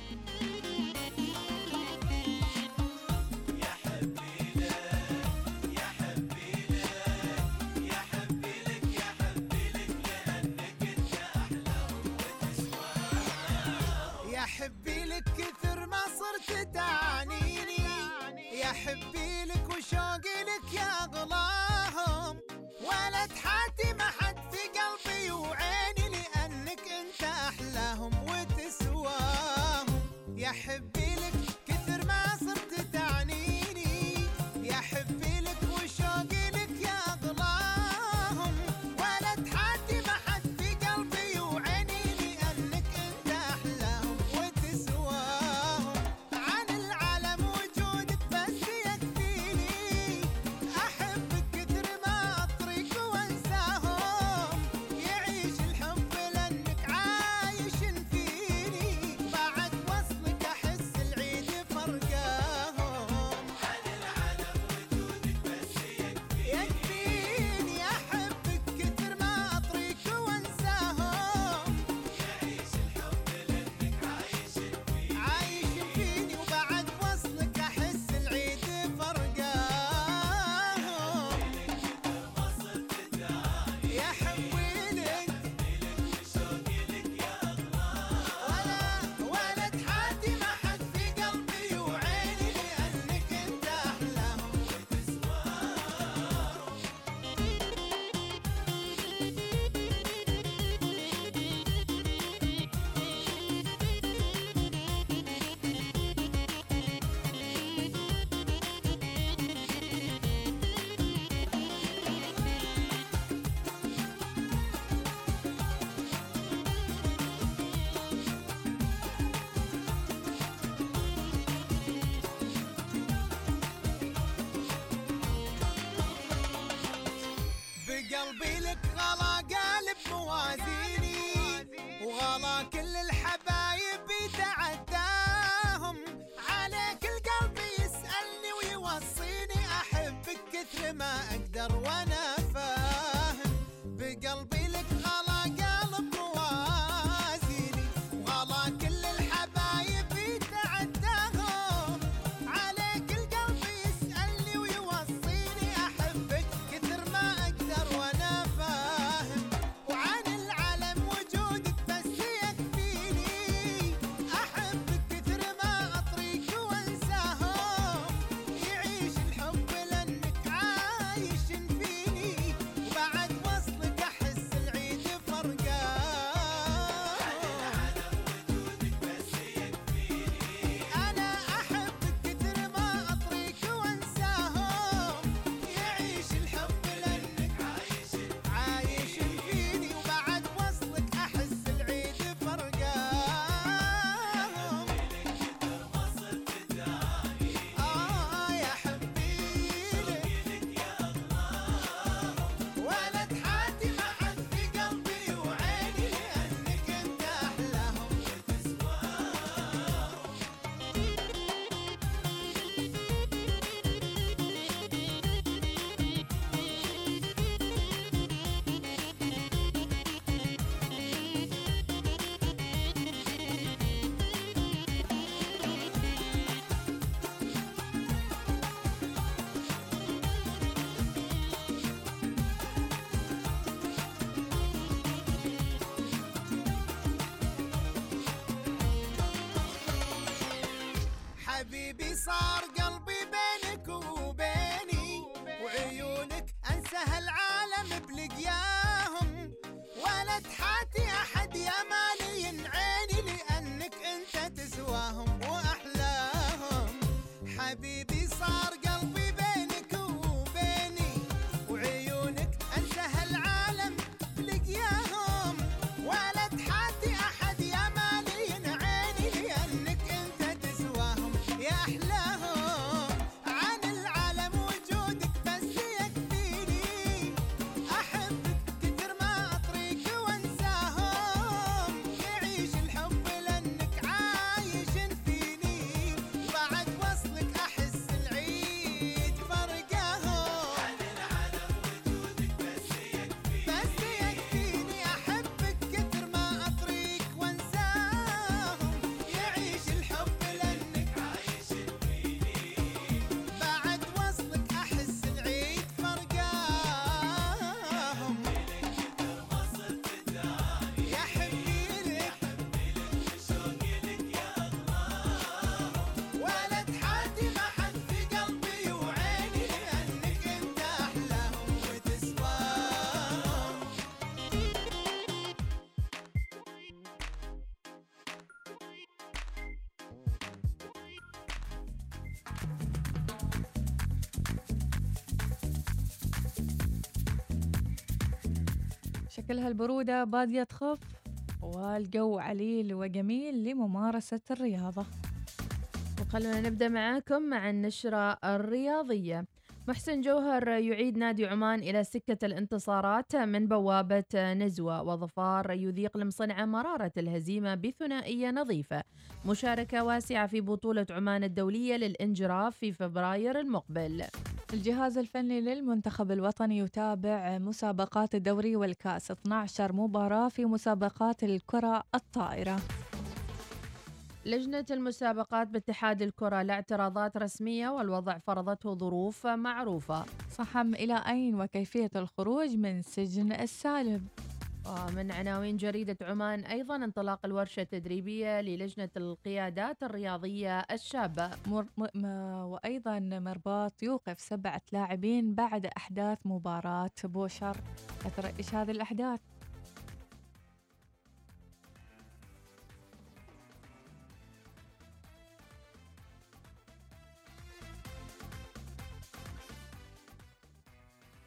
[SPEAKER 23] حبي لك كثر ما صرت يا حبي لك وشوقي لك يا غلاهم ولا تحاتي ما حد في قلبي وعيني لأنك أنت أحلاهم وتسواهم. يا حبي حبيبي
[SPEAKER 13] شكلها البرودة بادية تخف والجو عليل وجميل لممارسة الرياضة.
[SPEAKER 1] وخلونا نبدأ معاكم مع النشرة الرياضية. محسن جوهر يعيد نادي عمان إلى سكة الانتصارات من بوابة نزوة وظفار يذيق المصنعة مرارة الهزيمة بثنائية نظيفة. مشاركة واسعة في بطولة عمان الدولية للإنجراف في فبراير المقبل.
[SPEAKER 13] الجهاز الفني للمنتخب الوطني يتابع مسابقات الدوري والكأس. 12 مباراة في مسابقات الكرة الطائرة.
[SPEAKER 1] لجنة المسابقات باتحاد الكرة لاعتراضات رسمية والوضع فرضته ظروف معروفة.
[SPEAKER 13] صحم إلى أين وكيفية الخروج من سجن السالب
[SPEAKER 1] ومن عناوين جريدة عمان أيضا انطلاق الورشة التدريبية للجنة القيادات الرياضية الشابة
[SPEAKER 13] مر... م... وأيضا مرباط يوقف سبعة لاعبين بعد أحداث مباراة بوشر ترى إيش هذه الأحداث؟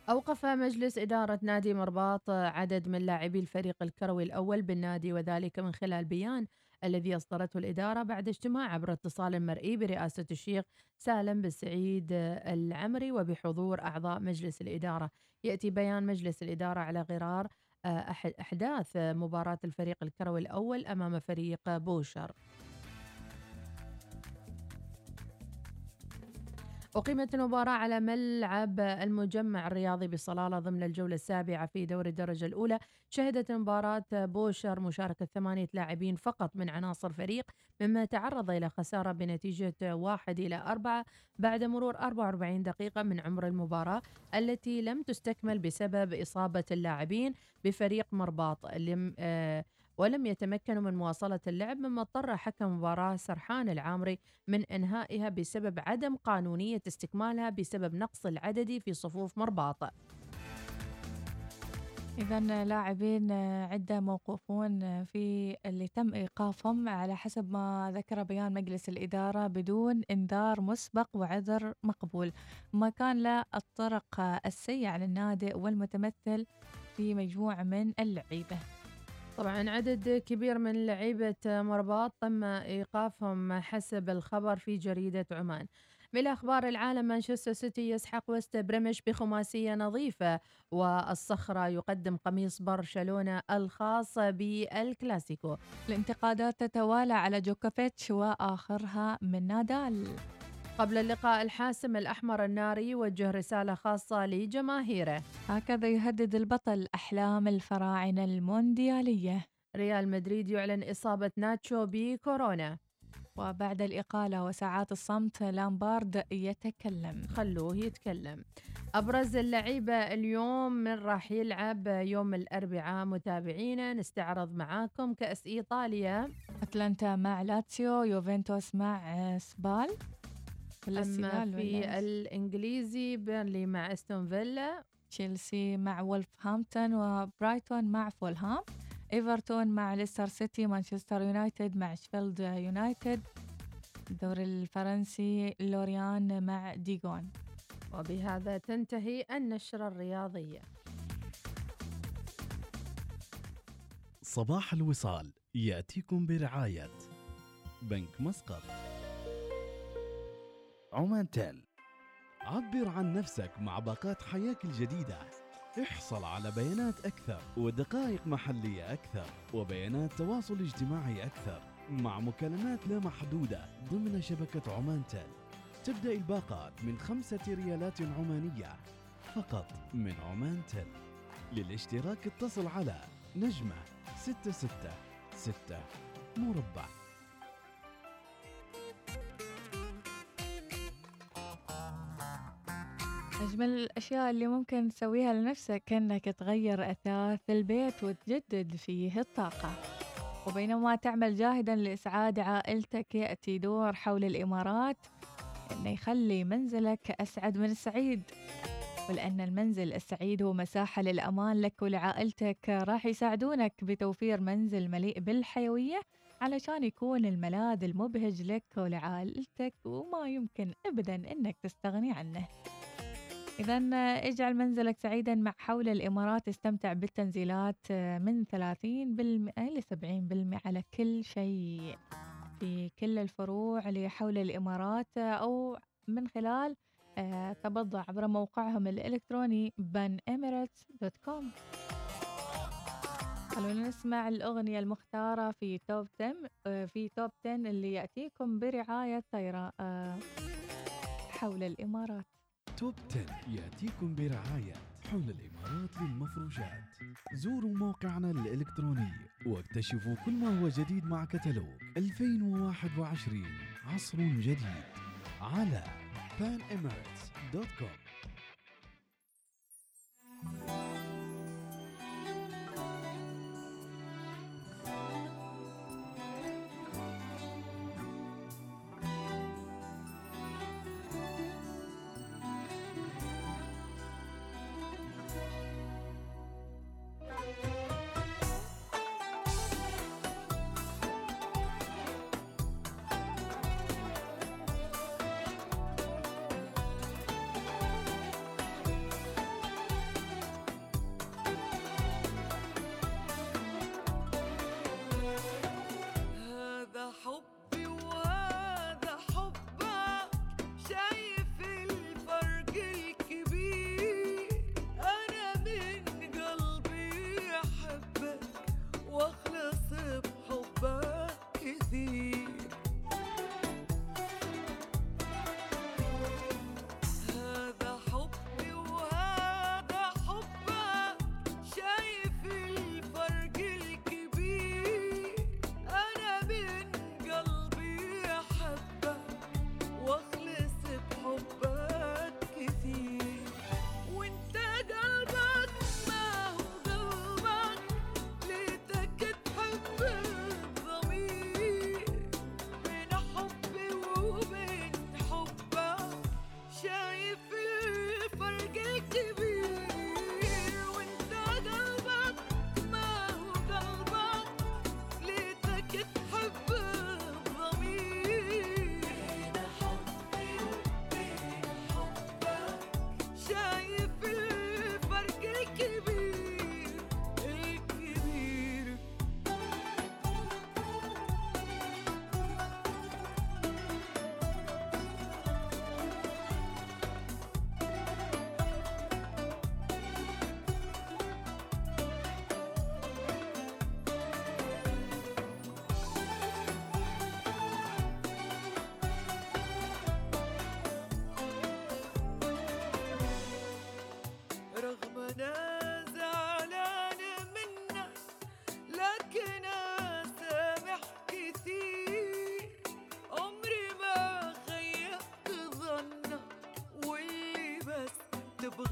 [SPEAKER 1] أوقف مجلس إدارة نادي مرباط عدد من لاعبي الفريق الكروي الأول بالنادي وذلك من خلال بيان الذي أصدرته الإدارة بعد اجتماع عبر اتصال مرئي برئاسة الشيخ سالم بن سعيد العمري. وبحضور أعضاء مجلس الإدارة يأتي بيان مجلس الإدارة على غرار آه، أح- أحداث مباراة الفريق الكروي الأول أمام فريق بوشر. أقيمت المباراة على ملعب المجمع الرياضي بصلالة ضمن الجولة السابعة في دوري الدرجة الأولى. شهدت مباراة بوشر مشاركة ثمانية لاعبين فقط من عناصر فريق مما تعرض إلى خسارة بنتيجة واحد إلى أربعة بعد مرور 44 دقيقة من عمر المباراة التي لم تستكمل بسبب إصابة اللاعبين بفريق مرباط. لم آه ولم يتمكنوا من مواصلة اللعب مما اضطر حكم مباراة سرحان العامري من إنهائها بسبب عدم قانونية استكمالها بسبب نقص العددي في صفوف مرباط
[SPEAKER 13] إذا لاعبين عدة موقوفون في اللي تم إيقافهم على حسب ما ذكر بيان مجلس الإدارة بدون إنذار مسبق وعذر مقبول. ما كان له الطرق السيء للنادي والمتمثل في مجموعة من اللعيبة.
[SPEAKER 1] طبعا عدد كبير من لعيبة مرباط تم إيقافهم حسب الخبر في جريدة عمان. من أخبار العالم مانشستر سيتي يسحق وست بريمش بخماسية نظيفة والصخرة يقدم قميص برشلونة الخاص بالكلاسيكو.
[SPEAKER 13] الانتقادات تتوالى على جوكوفيتش وآخرها من نادال.
[SPEAKER 1] قبل اللقاء الحاسم الأحمر الناري يوجه رسالة خاصة لجماهيره.
[SPEAKER 13] هكذا يهدد البطل أحلام الفراعنة المونديالية.
[SPEAKER 1] ريال مدريد يعلن إصابة ناتشو بكورونا.
[SPEAKER 13] وبعد الإقالة وساعات الصمت لامبارد يتكلم.
[SPEAKER 1] خلوه يتكلم. أبرز اللعيبة اليوم من راح يلعب يوم الأربعاء متابعينا نستعرض معاكم كأس إيطاليا.
[SPEAKER 13] أتلانتا مع لاتسيو يوفنتوس مع سبال.
[SPEAKER 1] أما في؟ الإنجليزي بيرنلي مع أستون فيلا
[SPEAKER 13] تشيلسي مع وولفهامبتون وبرايتون مع فولهام إيفرتون مع ليستر سيتي مانشستر يونايتد مع شفيلد يونايتد الدوري الفرنسي لوريان مع ديغون.
[SPEAKER 1] وبهذا تنتهي النشرة الرياضية.
[SPEAKER 14] صباح الوصال يأتيكم برعاية بنك مسقط.
[SPEAKER 24] عمان تيل
[SPEAKER 14] عبر عن نفسك مع باقات حياك الجديدة. احصل على بيانات أكثر ودقائق محلية أكثر وبيانات تواصل اجتماعي أكثر مع مكالمات لا محدودة ضمن شبكة عمان تيل تبدأ الباقات من خمسة ريالات عمانية فقط من عمان تيل للاشتراك اتصل على نجمة ستة ستة ستة مربع.
[SPEAKER 13] أجمل الأشياء اللي ممكن تسويها لنفسك إنك تغير أثاث البيت وتجدد فيه الطاقة. وبينما تعمل جاهدا لإسعاد عائلتك يأتي دور حول الإمارات إنه يخلي منزلك أسعد من السعيد. ولأن المنزل السعيد هو مساحة للأمان لك ولعائلتك راح يساعدونك بتوفير منزل مليء بالحيوية علشان يكون الملاذ المبهج لك ولعائلتك وما يمكن أبدا إنك تستغني عنه. إذا اجعل منزلك سعيدا مع حول الإمارات. استمتع بالتنزيلات من 30% ل 70% على كل شيء. في كل الفروع لحول الإمارات أو من خلال آه، تبضع عبر موقعهم الإلكتروني banemirates.com خلونا نسمع الأغنية المختارة في توب 10 آه، في توب 10 اللي يأتيكم برعاية طيرة آه، حول الإمارات.
[SPEAKER 14] توب 10 يأتيكم برعاية حول الإمارات للمفروشات. زوروا موقعنا الإلكتروني واكتشفوا كل ما هو جديد مع كتالوج 2021 عصر جديد على panemirates.com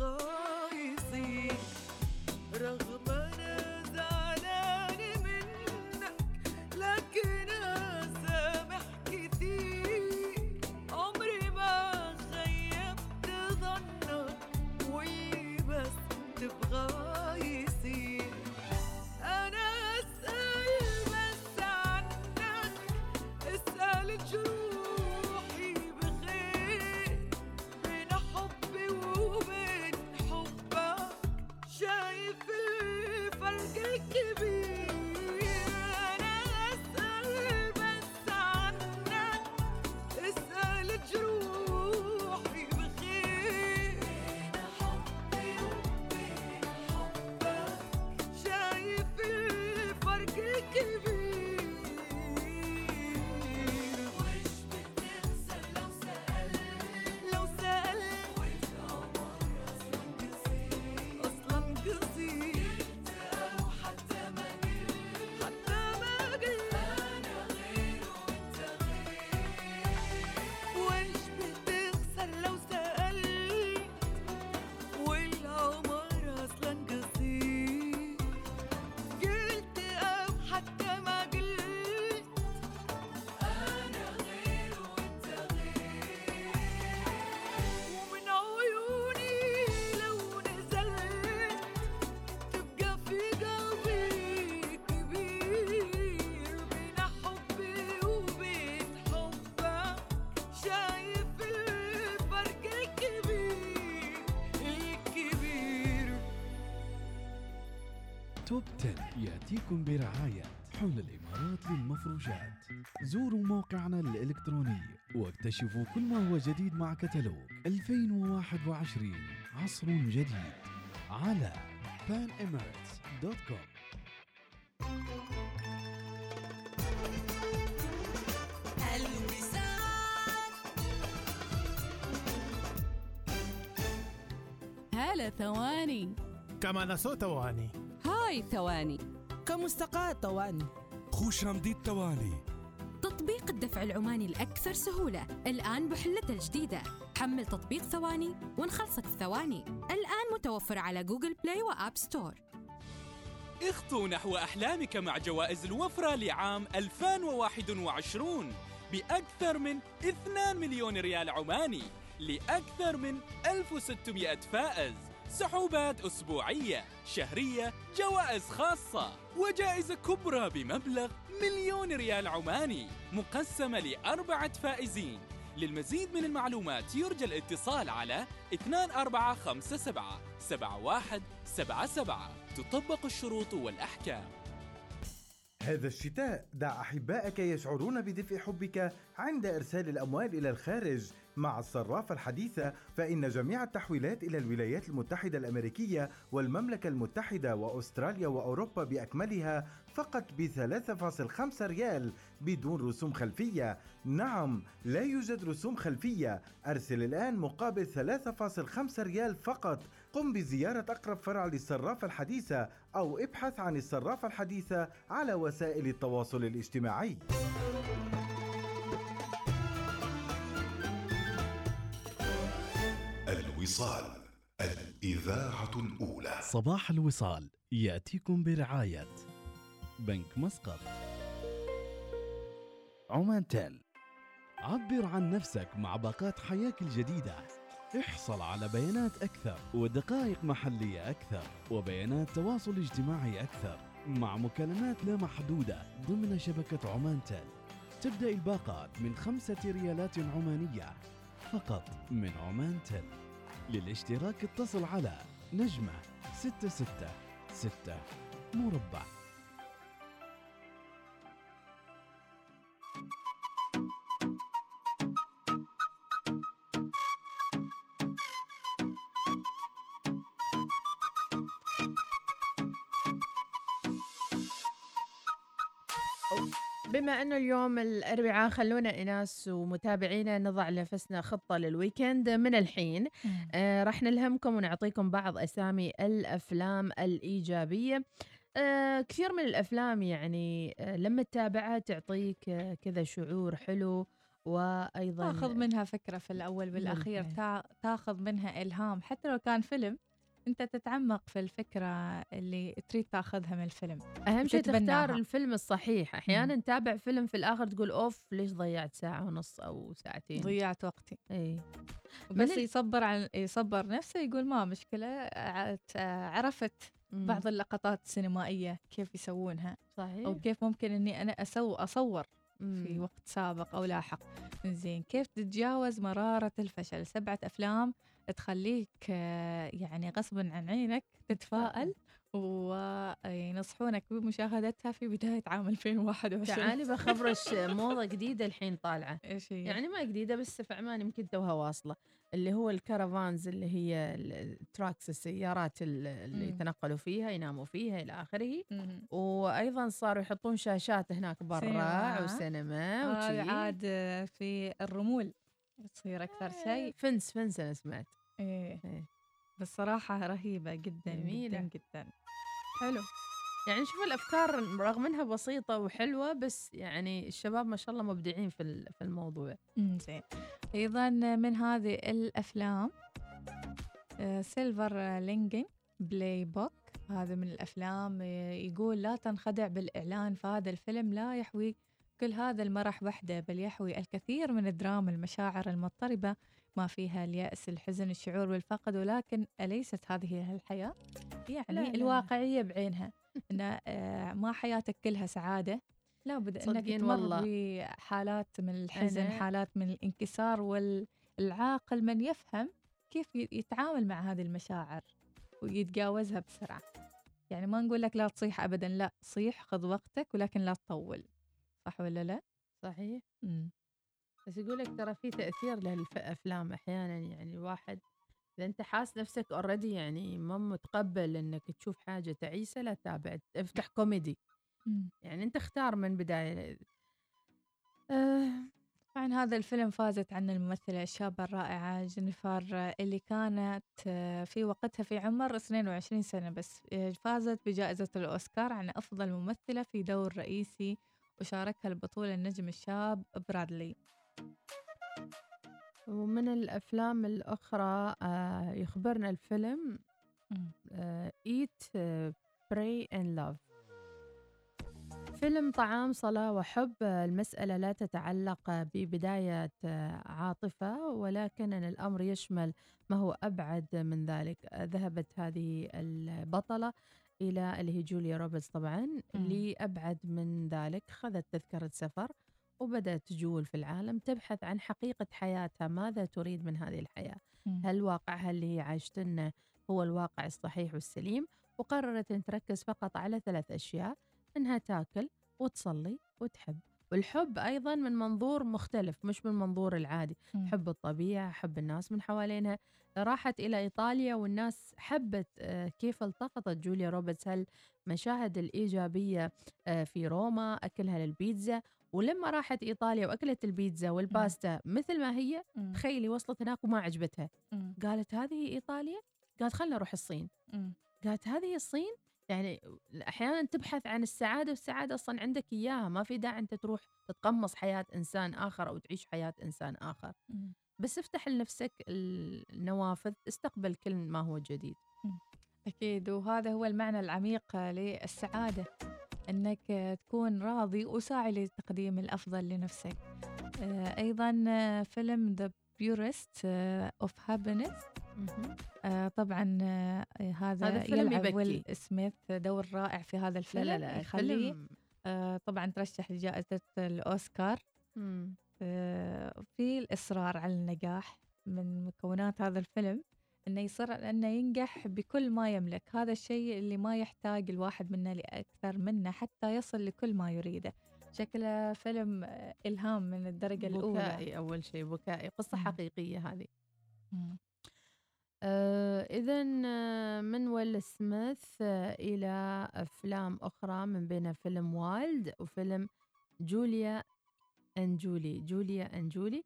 [SPEAKER 15] Oh.
[SPEAKER 14] توب 10 يأتيكم برعاية حول الإمارات للمفروشات. زوروا موقعنا الإلكتروني واكتشفوا كل ما هو جديد مع كتالوج 2021 عصر جديد على panemirates.com
[SPEAKER 19] هلا ثواني.
[SPEAKER 20] কেমন আছো ثواني
[SPEAKER 19] hi ثواني
[SPEAKER 20] kumusta ka ثواني. خوش آمدید ثواني.
[SPEAKER 22] تطبيق الدفع العماني الأكثر سهولة. الآن بحلته الجديدة حمل تطبيق ثواني ونخلصك في ثواني الآن متوفر على جوجل بلاي وآب ستور.
[SPEAKER 9] اخطو نحو أحلامك مع جوائز الوفرة لعام 2021 بأكثر من 2 مليون ريال عماني لأكثر من 1600 فائز. سحوبات أسبوعية شهرية جوائز خاصة وجائزة كبرى بمبلغ مليون ريال عماني مقسمة لأربعة فائزين. للمزيد من المعلومات يرجى الاتصال على 2457 7177 تطبق الشروط والأحكام.
[SPEAKER 6] هذا الشتاء دع أحبائك يشعرون بدفء حبك عند إرسال الأموال إلى الخارج. مع الصرافة الحديثة فإن جميع التحويلات إلى الولايات المتحدة الأمريكية والمملكة المتحدة وأستراليا وأوروبا بأكملها فقط ب 3.5 ريال بدون رسوم خلفية. نعم لا يوجد رسوم خلفية. أرسل الآن مقابل 3.5 ريال فقط قم بزيارة أقرب فرع للصرافة الحديثة أو ابحث عن الصرافة الحديثة على وسائل التواصل الاجتماعي.
[SPEAKER 12] الوصال الإذاعة الأولى.
[SPEAKER 14] صباح الوصال يأتيكم برعاية بنك مسقط. عمان تيل عبر عن نفسك مع باقات حياك الجديدة. احصل على بيانات أكثر ودقائق محلية أكثر وبيانات تواصل اجتماعي أكثر مع مكالمات لا محدودة ضمن شبكة عمان تيل تبدأ الباقات من خمسة ريالات عمانية فقط من عمان تيل للاشتراك اتصل على نجمة ستة ستة ستة مربع.
[SPEAKER 1] بما أنه اليوم الأربعاء خلونا ايناس ومتابعينا نضع لنفسنا خطة لل weekend من الحين آه راح نلهمكم ونعطيكم بعض أسامي الأفلام الإيجابية. آه كثير من الأفلام يعني آه لما تتابعها تعطيك آه كذا شعور حلو وأيضا
[SPEAKER 13] تاخذ منها فكرة في
[SPEAKER 1] بالفعل.
[SPEAKER 13] تا- تاخذ منها إلهام. حتى لو كان فيلم أنت تتعمق في الفكرة اللي تريد تأخذها من الفيلم
[SPEAKER 1] أهم شيء تختار. الفيلم الصحيح. أحيانا تتابع فيلم في الآخر تقول أوف ليش ضيعت ساعة ونص أو ساعتين؟
[SPEAKER 13] ضيعت وقتي.
[SPEAKER 1] إي.
[SPEAKER 13] بس يصبر عن يصبر نفسه يقول ما مشكلة ع- عرفت. بعض اللقطات السينمائية كيف يسوونها
[SPEAKER 1] صحيح.
[SPEAKER 13] أو كيف ممكن إني أنا أسو أصور في. وقت سابق أو لاحق. زين كيف تتجاوز مرارة الفشل؟ سبعة أفلام تخليك يعني غصبا عن عينك تتفائل وينصحونك بمشاهدتها في بداية عام 2021
[SPEAKER 1] تعالي بخبرش موضة جديدة الحين طالعة
[SPEAKER 13] إيش هي؟
[SPEAKER 1] يعني ما جديدة بس في عمان يمكن توها واصلة اللي هو ال caravans اللي هي ال trucks السيارات ال- اللي. يتنقلوا فيها يناموا فيها إلى آخره
[SPEAKER 13] مهم.
[SPEAKER 1] وأيضا صاروا يحطون شاشات هناك برا
[SPEAKER 13] سينما.
[SPEAKER 1] وسينما وشي.
[SPEAKER 13] عاد في الرمول تصير أكثر شيء.
[SPEAKER 1] فنس فنس أنا سمعت.
[SPEAKER 13] إيه.
[SPEAKER 1] إيه.
[SPEAKER 13] بس صراحة رهيبة جدا
[SPEAKER 1] جميلة.
[SPEAKER 13] جدا. جدا
[SPEAKER 1] حلو. يعني شوف الأفكار رغم إنها بسيطة وحلوة بس يعني الشباب ما شاء الله مبدعين في في الموضوع.
[SPEAKER 13] زين. أيضا من هذه الأفلام Silver Linings Playbook هذا من الأفلام آه، يقول لا تنخدع بالإعلان فهذا الفيلم لا يحوي كل هذا المرح وحده بل يحوي الكثير من الدراما المشاعر المضطربة ما فيها اليأس الحزن الشعور بالفقد ولكن أليست هذه هي الحياة يعني
[SPEAKER 1] لا، لا.
[SPEAKER 13] الواقعية بعينها أن آه، ما حياتك كلها سعادة لابد إنك
[SPEAKER 1] صدقين
[SPEAKER 13] تمر. بحالات من الحزن حالات من الانكسار والعاقل من يفهم كيف يتعامل مع هذه المشاعر ويتجاوزها بسرعة يعني ما نقول لك لا تصيح ابدا لا صيح خذ وقتك ولكن لا تطول صح ولا لا؟
[SPEAKER 1] صحيح.
[SPEAKER 13] مم.
[SPEAKER 1] بس يقول لك ترى في تأثير للافلام أحيانا يعني الواحد إذا أنت حاس نفسك already يعني ما متقبل إنك تشوف حاجة تعيسة لا تتابع افتح كوميدي
[SPEAKER 13] مم.
[SPEAKER 1] يعني أنت اختار من بداية. آه.
[SPEAKER 13] طبعا هذا الفيلم فازت عنه الممثلة الشابة الرائعة جينيفر اللي كانت آه، في وقتها في عمر 22 سنة بس آه، فازت بجائزة الأوسكار عن أفضل ممثلة في دور رئيسي وشاركها البطولة النجم الشاب برادلي.
[SPEAKER 1] ومن الأفلام الأخرى آه يخبرنا الفيلم
[SPEAKER 13] مم.
[SPEAKER 1] Eat Pray and Love فيلم طعام صلاة وحب. آه، المسألة لا تتعلق ببداية آه، عاطفة ولكن الأمر يشمل ما هو أبعد من ذلك. آه، ذهبت هذه البطلة إلى اللي هي جوليا روبرتس طبعا لأبعد من ذلك خذت تذكرة سفر وبدأت تجول في العالم تبحث عن حقيقة حياتها ماذا تريد من هذه الحياة. هل واقعها اللي هي عايشتنه هو الواقع الصحيح والسليم؟ وقررت أن تركز فقط على ثلاث أشياء أنها تاكل وتصلي وتحب. والحب أيضا من منظور مختلف مش من منظور العادي
[SPEAKER 13] مم.
[SPEAKER 1] حب الطبيعة حب الناس من حوالينها راحت إلى إيطاليا والناس حبت آه، كيف التقطت جوليا روبرتس هالمشاهد الإيجابية آه، في روما أكلها للبيتزا ولما راحت إيطاليا وأكلت البيتزا والباستا مثل ما هي. تخيلي وصلت هناك وما عجبتها
[SPEAKER 13] مم.
[SPEAKER 1] قالت هذه إيطاليا قالت خلنا نروح الصين
[SPEAKER 13] مم.
[SPEAKER 1] قالت هذه الصين يعني أحيانا تبحث عن السعادة والسعادة أصلا عندك إياها. ما في داعي أنت تروح تتقمص حياة إنسان آخر أو تعيش حياة إنسان
[SPEAKER 13] آخر.
[SPEAKER 1] بس افتح لنفسك النوافذ استقبل كل ما هو جديد.
[SPEAKER 13] أكيد. وهذا هو المعنى العميق للسعادة أنك تكون راضي وساعي لتقديم الأفضل لنفسك. آه، أيضا آه، فيلم The Purest آه، of Happiness. آه، طبعا آه، هذا,
[SPEAKER 1] هذا فيلم
[SPEAKER 13] يلعب
[SPEAKER 1] يبكي.
[SPEAKER 13] ويل سميث دور رائع في هذا الفيلم
[SPEAKER 1] لا لا
[SPEAKER 13] يخليه
[SPEAKER 1] فيلم
[SPEAKER 13] آه، طبعا ترشح لجائزة الأوسكار. آه، في الإصرار على النجاح من مكونات هذا الفيلم إنه يصر على إنه ينجح بكل ما يملك هذا الشيء اللي ما يحتاج الواحد منا لأكثر منه حتى يصل لكل ما يريده شكله فيلم آه، إلهام من الدرجة الأولى
[SPEAKER 1] بكائي أول شيء بكائي قصة
[SPEAKER 13] مم.
[SPEAKER 1] حقيقية هذه
[SPEAKER 13] مم.
[SPEAKER 1] آه اذا من ويل سميث آه إلى أفلام أخرى من بينها فيلم وايلد وفيلم جوليا ان جولي جوليا ان جولي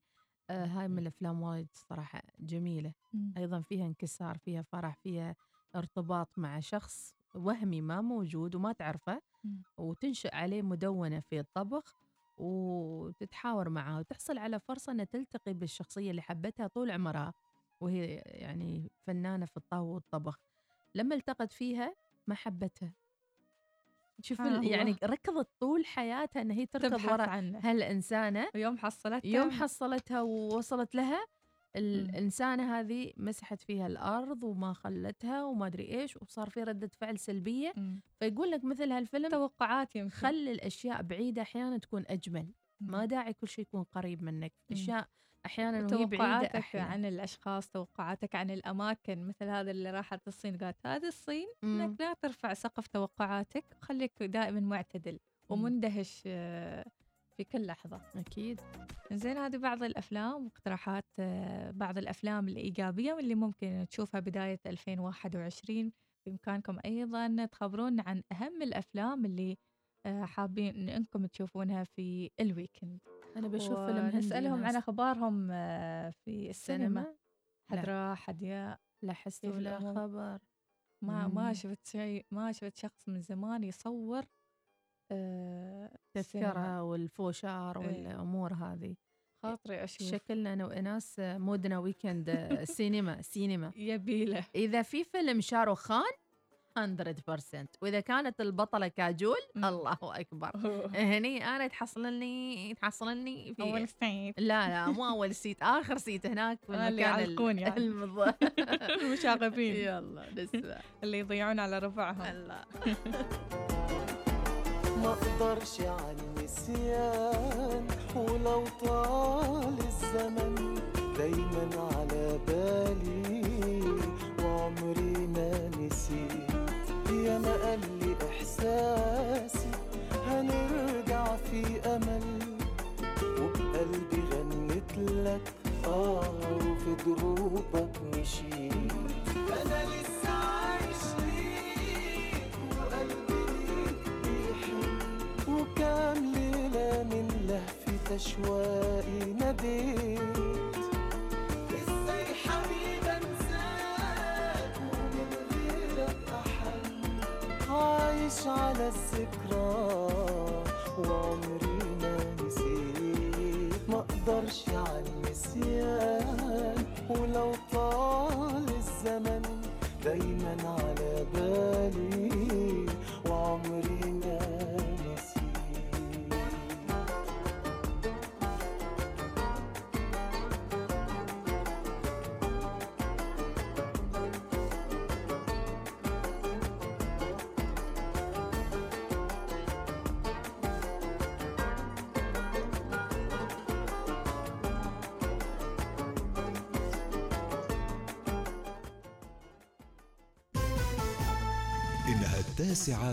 [SPEAKER 1] آه هاي من الأفلام وايد صراحة جميلة
[SPEAKER 13] مم.
[SPEAKER 1] أيضا فيها انكسار فيها فرح فيها ارتباط مع شخص وهمي ما موجود وما تعرفه
[SPEAKER 13] مم.
[SPEAKER 1] وتنشئ عليه مدونة في الطبخ وتتحاور معها وتحصل على فرصة أنها تلتقي بالشخصية اللي حبتها طول عمرها وهي يعني فنانة في الطهو والطبخ. لما التقت فيها ما حبتها. شوف
[SPEAKER 13] الله.
[SPEAKER 1] يعني ركضت طول حياتها إن هي تركض ورا. هالانسانه
[SPEAKER 13] ويوم حصلتها.
[SPEAKER 1] يوم حصلتها ووصلت لها الإنسانة هذه مسحت فيها الأرض وما خلتها وما أدري إيش وصار في ردة فعل سلبية. فيقول لك مثل هالفيلم
[SPEAKER 13] توقعات يمكن.
[SPEAKER 1] خلي الأشياء بعيدة أحيانا تكون أجمل. ما داعي كل شيء يكون قريب منك. أشياء أحيانا
[SPEAKER 13] توقعاتك عن الأشخاص توقعاتك عن الأماكن مثل هذا اللي راحت الصين قالت هذه الصين
[SPEAKER 1] مم.
[SPEAKER 13] انك لا ترفع سقف توقعاتك خليك دائما معتدل ومندهش آه، في كل لحظة.
[SPEAKER 1] أكيد.
[SPEAKER 13] زين هذه بعض الأفلام واقتراحات آه، بعض الأفلام الإيجابية واللي ممكن تشوفها بداية 2021 بإمكانكم أيضا تخبرونا عن أهم الأفلام اللي حابين إنكم تشوفونها في الويكند
[SPEAKER 1] أنا بشوف فيلم
[SPEAKER 13] نسالهم عن. أخبارهم آه، في السينما
[SPEAKER 1] سينما؟
[SPEAKER 13] حد
[SPEAKER 1] لا.
[SPEAKER 13] راح حد يا
[SPEAKER 1] لا
[SPEAKER 13] كيف
[SPEAKER 1] ولا؟ خبر
[SPEAKER 13] ما ما
[SPEAKER 1] مم.
[SPEAKER 13] شفت شيء ما شفت شخص من زمان يصور آه،
[SPEAKER 1] تذكرة. والفوشار
[SPEAKER 13] إيه.
[SPEAKER 1] والأمور هذه
[SPEAKER 13] خاطري أشوف
[SPEAKER 1] شكلنا أنا وإناس مودنا ويكند آه، سينما سينما
[SPEAKER 13] يبيله
[SPEAKER 1] إذا في فيلم شاروخان 100% واذا كانت البطله كاجول الله اكبر هني أنا تحصلني تحصلني في
[SPEAKER 13] أول سيت.
[SPEAKER 1] لا لا مو اول سيت اخر سيت هناك في
[SPEAKER 13] آه، اللي
[SPEAKER 1] المكان ال-
[SPEAKER 13] يعلقون يعني. المشاغبين
[SPEAKER 1] يلا نسمع
[SPEAKER 13] اللي يضيعون على ربعهم
[SPEAKER 1] الله
[SPEAKER 25] ما أقدرش على النسيان ولو طال الزمن دايما على بالي غنت لك آه وفي دروبك مشيت. أنا لسه عايش ليك وقلبي ليك بيحن. وكام ليلة من لهفة أشواقي ناديت. إزاي حبيبي أنساك ومن غيرك أحن؟ عايش على الذكرى وعمري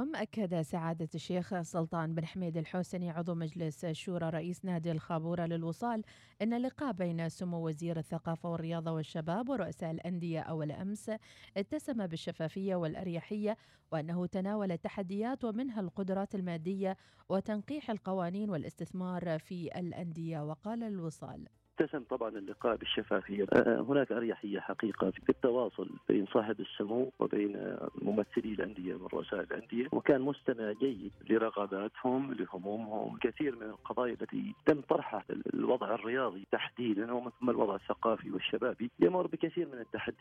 [SPEAKER 1] بكم أكد سعادة الشيخ سلطان بن حميد الحوسني عضو مجلس الشورى رئيس نادي الخابورة للوصال إن اللقاء بين سمو وزير الثقافة والرياضة والشباب ورؤساء الأندية أول أمس اتسم بالشفافية والأريحية وأنه تناول التحديات ومنها القدرات المادية وتنقيح القوانين والاستثمار في الأندية وقال الوصال.
[SPEAKER 2] اتسم طبعا اللقاء بالشفافيه، آه، هناك أريحية حقيقة في التواصل بين صاحب السمو وبين آه، ممثلي الأندية ورؤساء الأندية، وكان مستمع جيد لرغباتهم لهمومهم، كثير من القضايا التي تم طرحها الوضع الرياضي تحديدا ومن ثم الوضع الثقافي والشبابي يمر بكثير من التحديات.